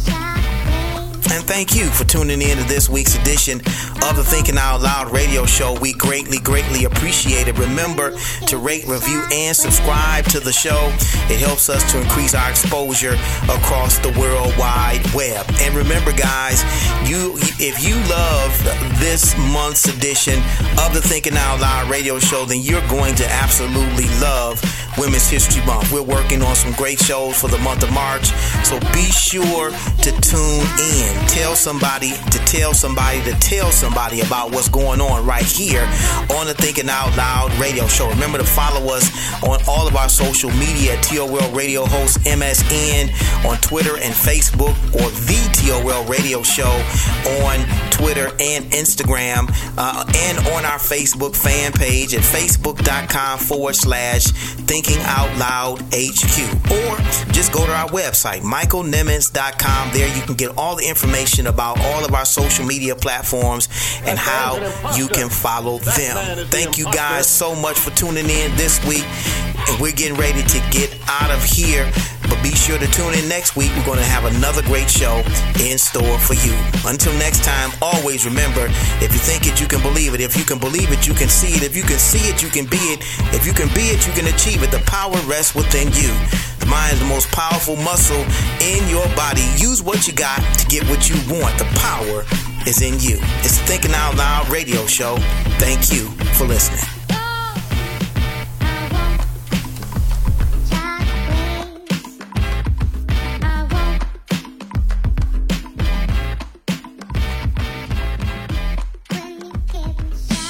And thank you for tuning in to this week's edition of the Thinking Out Loud radio show. We greatly, greatly appreciate it. Remember to rate, review, and subscribe to the show. It helps us to increase our exposure across the World Wide Web. And remember, guys, you if you love this month's edition of the Thinking Out Loud radio show, then you're going to absolutely love Women's History Month. We're working on some great shows for the month of March, so be sure to tune in. Tell somebody to tell somebody to tell somebody about what's going on right here on the Thinking Out Loud radio show. Remember to follow us on all of our social media TOL Radio Host MSN on Twitter and Facebook or the TOL Radio Show on Twitter and Instagram uh, and on our Facebook fan page at facebook.com forward slash Thinking Out Loud HQ. Or just go to our website, michaelnimmons.com. There you can get all the information about all of our social media platforms and how you can follow them. Thank you guys so much for tuning in this week. And we're getting ready to get out of here. But be sure to tune in next week. We're going to have another great show in store for you. Until next time, always remember if you think it, you can believe it. If you can believe it, you can see it. If you can see it, you can be it. If you can be it, you can achieve it. The power rests within you. The mind is the most powerful muscle in your body. Use what you got to get what you want. The power is in you. It's Thinking Out Loud radio show. Thank you for listening.